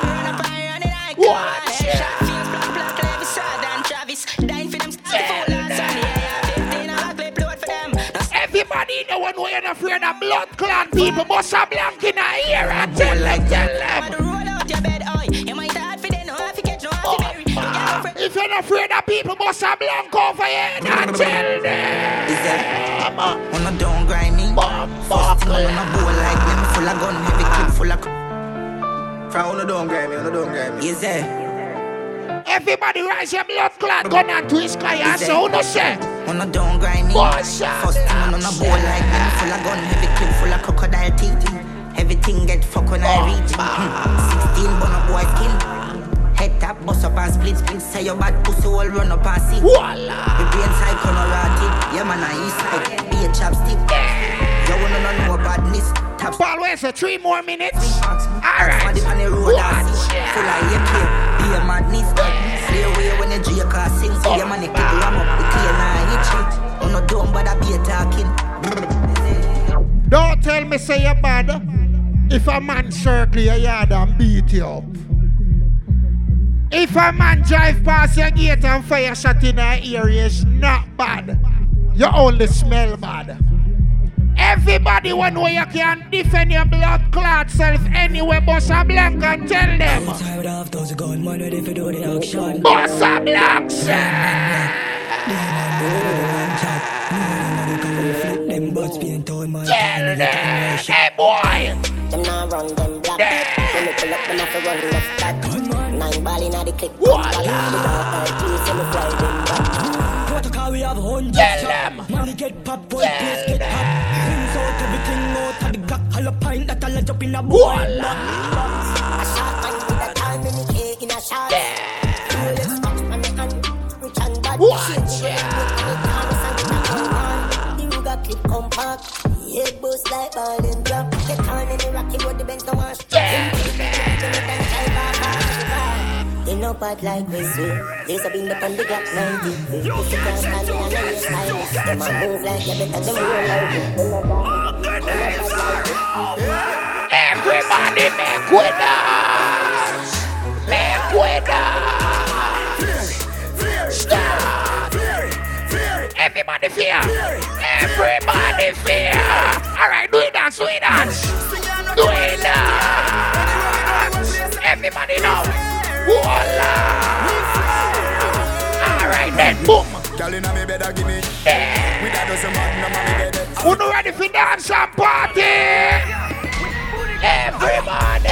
run up and run it like What? one. Headshot feels black, black, Levi Sard and Travis. Dying for them, still full on Sunday. Yeah, 15 a clip load for them. Everybody know when we're afraid of blood clot people, bust a blank in a ear and tell them, tell them. Roll out your bed, oi. You might hard for them, no half you catch, no half you bury. You can't afraid. If you're not afraid of people, bust a blank over head and tell them. On a down grind me. First thing on a bowl like me, me full of gun, heavy clip full of. From on the down grind me, on the down grind me. Is there? Everybody rise your blood clot gun and twist sky and so no say. On a down grind me. Boss, yeah. First thing on a bowl like me, me full of gun, heavy clip full of crocodile teeth. Everything get fuck when I reach. Hmm. 16 bun a boy skin. Head tap, bust up and split split. Say your bad pussy all run up and see. Voila. The brain side corner rotted. Yeah, man, I east side. Be a chapstick. You wanna know no badness. Tap. Paul, where's the three more minutes? Alright. On the on the road, I see. Full of AK. Be a madness. Slay away when the J car sing. So your man, they pick oh. ram up. The clear now, hit shit. On oh, no dumb, but I be a talking. Don't tell me say you're bad. If a man circle your yard and beat you up. If a man drive past your gate and fire shot in your ear, it's not bad. You only smell bad. Everybody one way you can defend your blood clot self anywhere, boss a blank and tell them. I'm Tired of those gunmen ready for do the action. Boss a blank, Them butts being told my Tell them, hey boy. Them now run them black. When we pull up, them have to run left back. Nine ball inna the clip. Please send me fly. Protocol we have hundreds. Tell them. Money get pop, boy, place get hot. Things out, everything out of the Glock. Hollow pint that I'll jump in a boy. A shot man with a time in the cake in a shot. Rolex watch on the hand. Rich and bad. Watch Shit, we don't put any cards and we not come on. The Ruger clip compact. Head boost like ball and drop. Get on in the rocky road, the Benz don't wash. They know bad like this way. There's a beam up on the Glock 90. Pussy can't stand me on the waistline. Them a move like you better them roll like it. Them a bad. Them a bad like it. Everybody make with us. Make with us. Stop. Everybody fear. Everybody fear. All right, do it dance, do it dance. Do it dance. Everybody know. Voila. All right then, boom. Girl inna me bed Who no ready for dance and party? Everybody.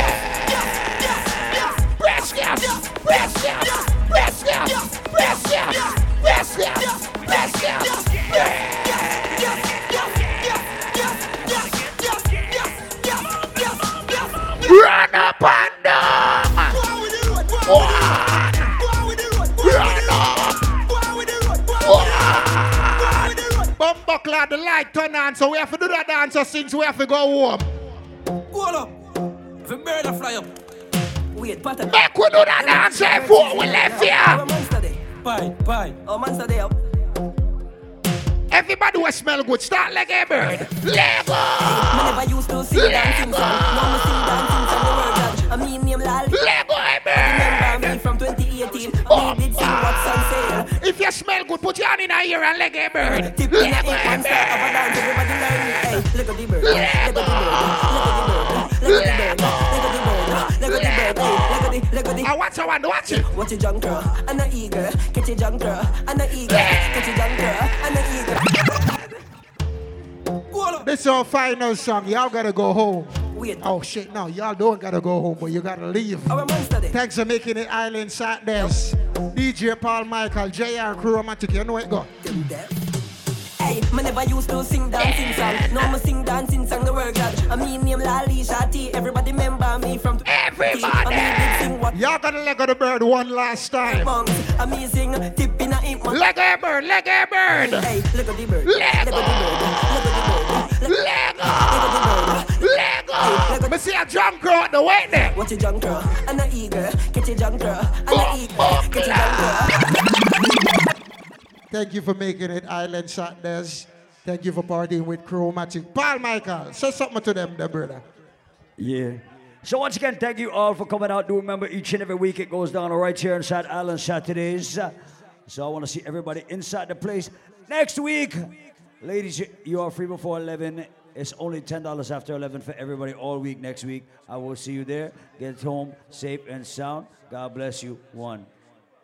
Run up and down. One. Run up. Bumbo clad the light turn on, so we have to do that dance since we have to go home. Hold up. If a bird a fly up. Wait, pattern. Make we do that dance eh, before we left here. Our monster day. Bye, bye. Our monster day up. Everybody will smell good. Start like a bird. Lego. Me never used to sing dancing song. Now me sing dancing song. The word I mean name Lal. Lego, Remember me from 2018. Me did sing what's on sale. If you smell good, put your hand in a ear and leg a bird. Tip in a eight one star of a dance. Everybody learn me. Hey, the bird. Lego the bird. Lego the bird. Lego the bird. Lego the bird. Lego the bird. Hey, Lego the the. I watch I want watch it. Watch it, young girl. I'm not eager. Catch it, young girl. I'm not eager. Catch it, young girl. I'm not eager. This is our final song. Y'all gotta go home. Wait. Oh shit, no, y'all don't gotta go home, but you gotta leave. Our monster day. Thanks for making it Island Saturdays. DJ Paul Michael, JR Chromatic, you know it go. Hey, me never used to sing dancing song. Now me sing dancing song. The word God. I mean name Lali Shati. Everybody remember me from. Everybody. I mean sing what. Y'all gotta let go the bird one last time. Songs. Amazing. Tip in a imp. Leg a bird, leg a bird. Hey, Lego the bird. Lego. Lego the bird. Lego the bird. Lego. Lego. Me see a jump girl at the way there. Watch it, young girl. I'm not eager. Catch it, young girl. I'm not eager. Catch it, young girl. Thank you for making it Island Saturdays. Thank you for partying with Crow Chromatic. Paul Michael, say something to them, there, brother. Yeah. So once again, thank you all for coming out. Do remember each and every week it goes down right here inside Island Saturdays. So I want to see everybody inside the place. Next week, ladies, you are free before 11. It's only $10 after 11 for everybody all week next week. I will see you there. Get home safe and sound. God bless you. One.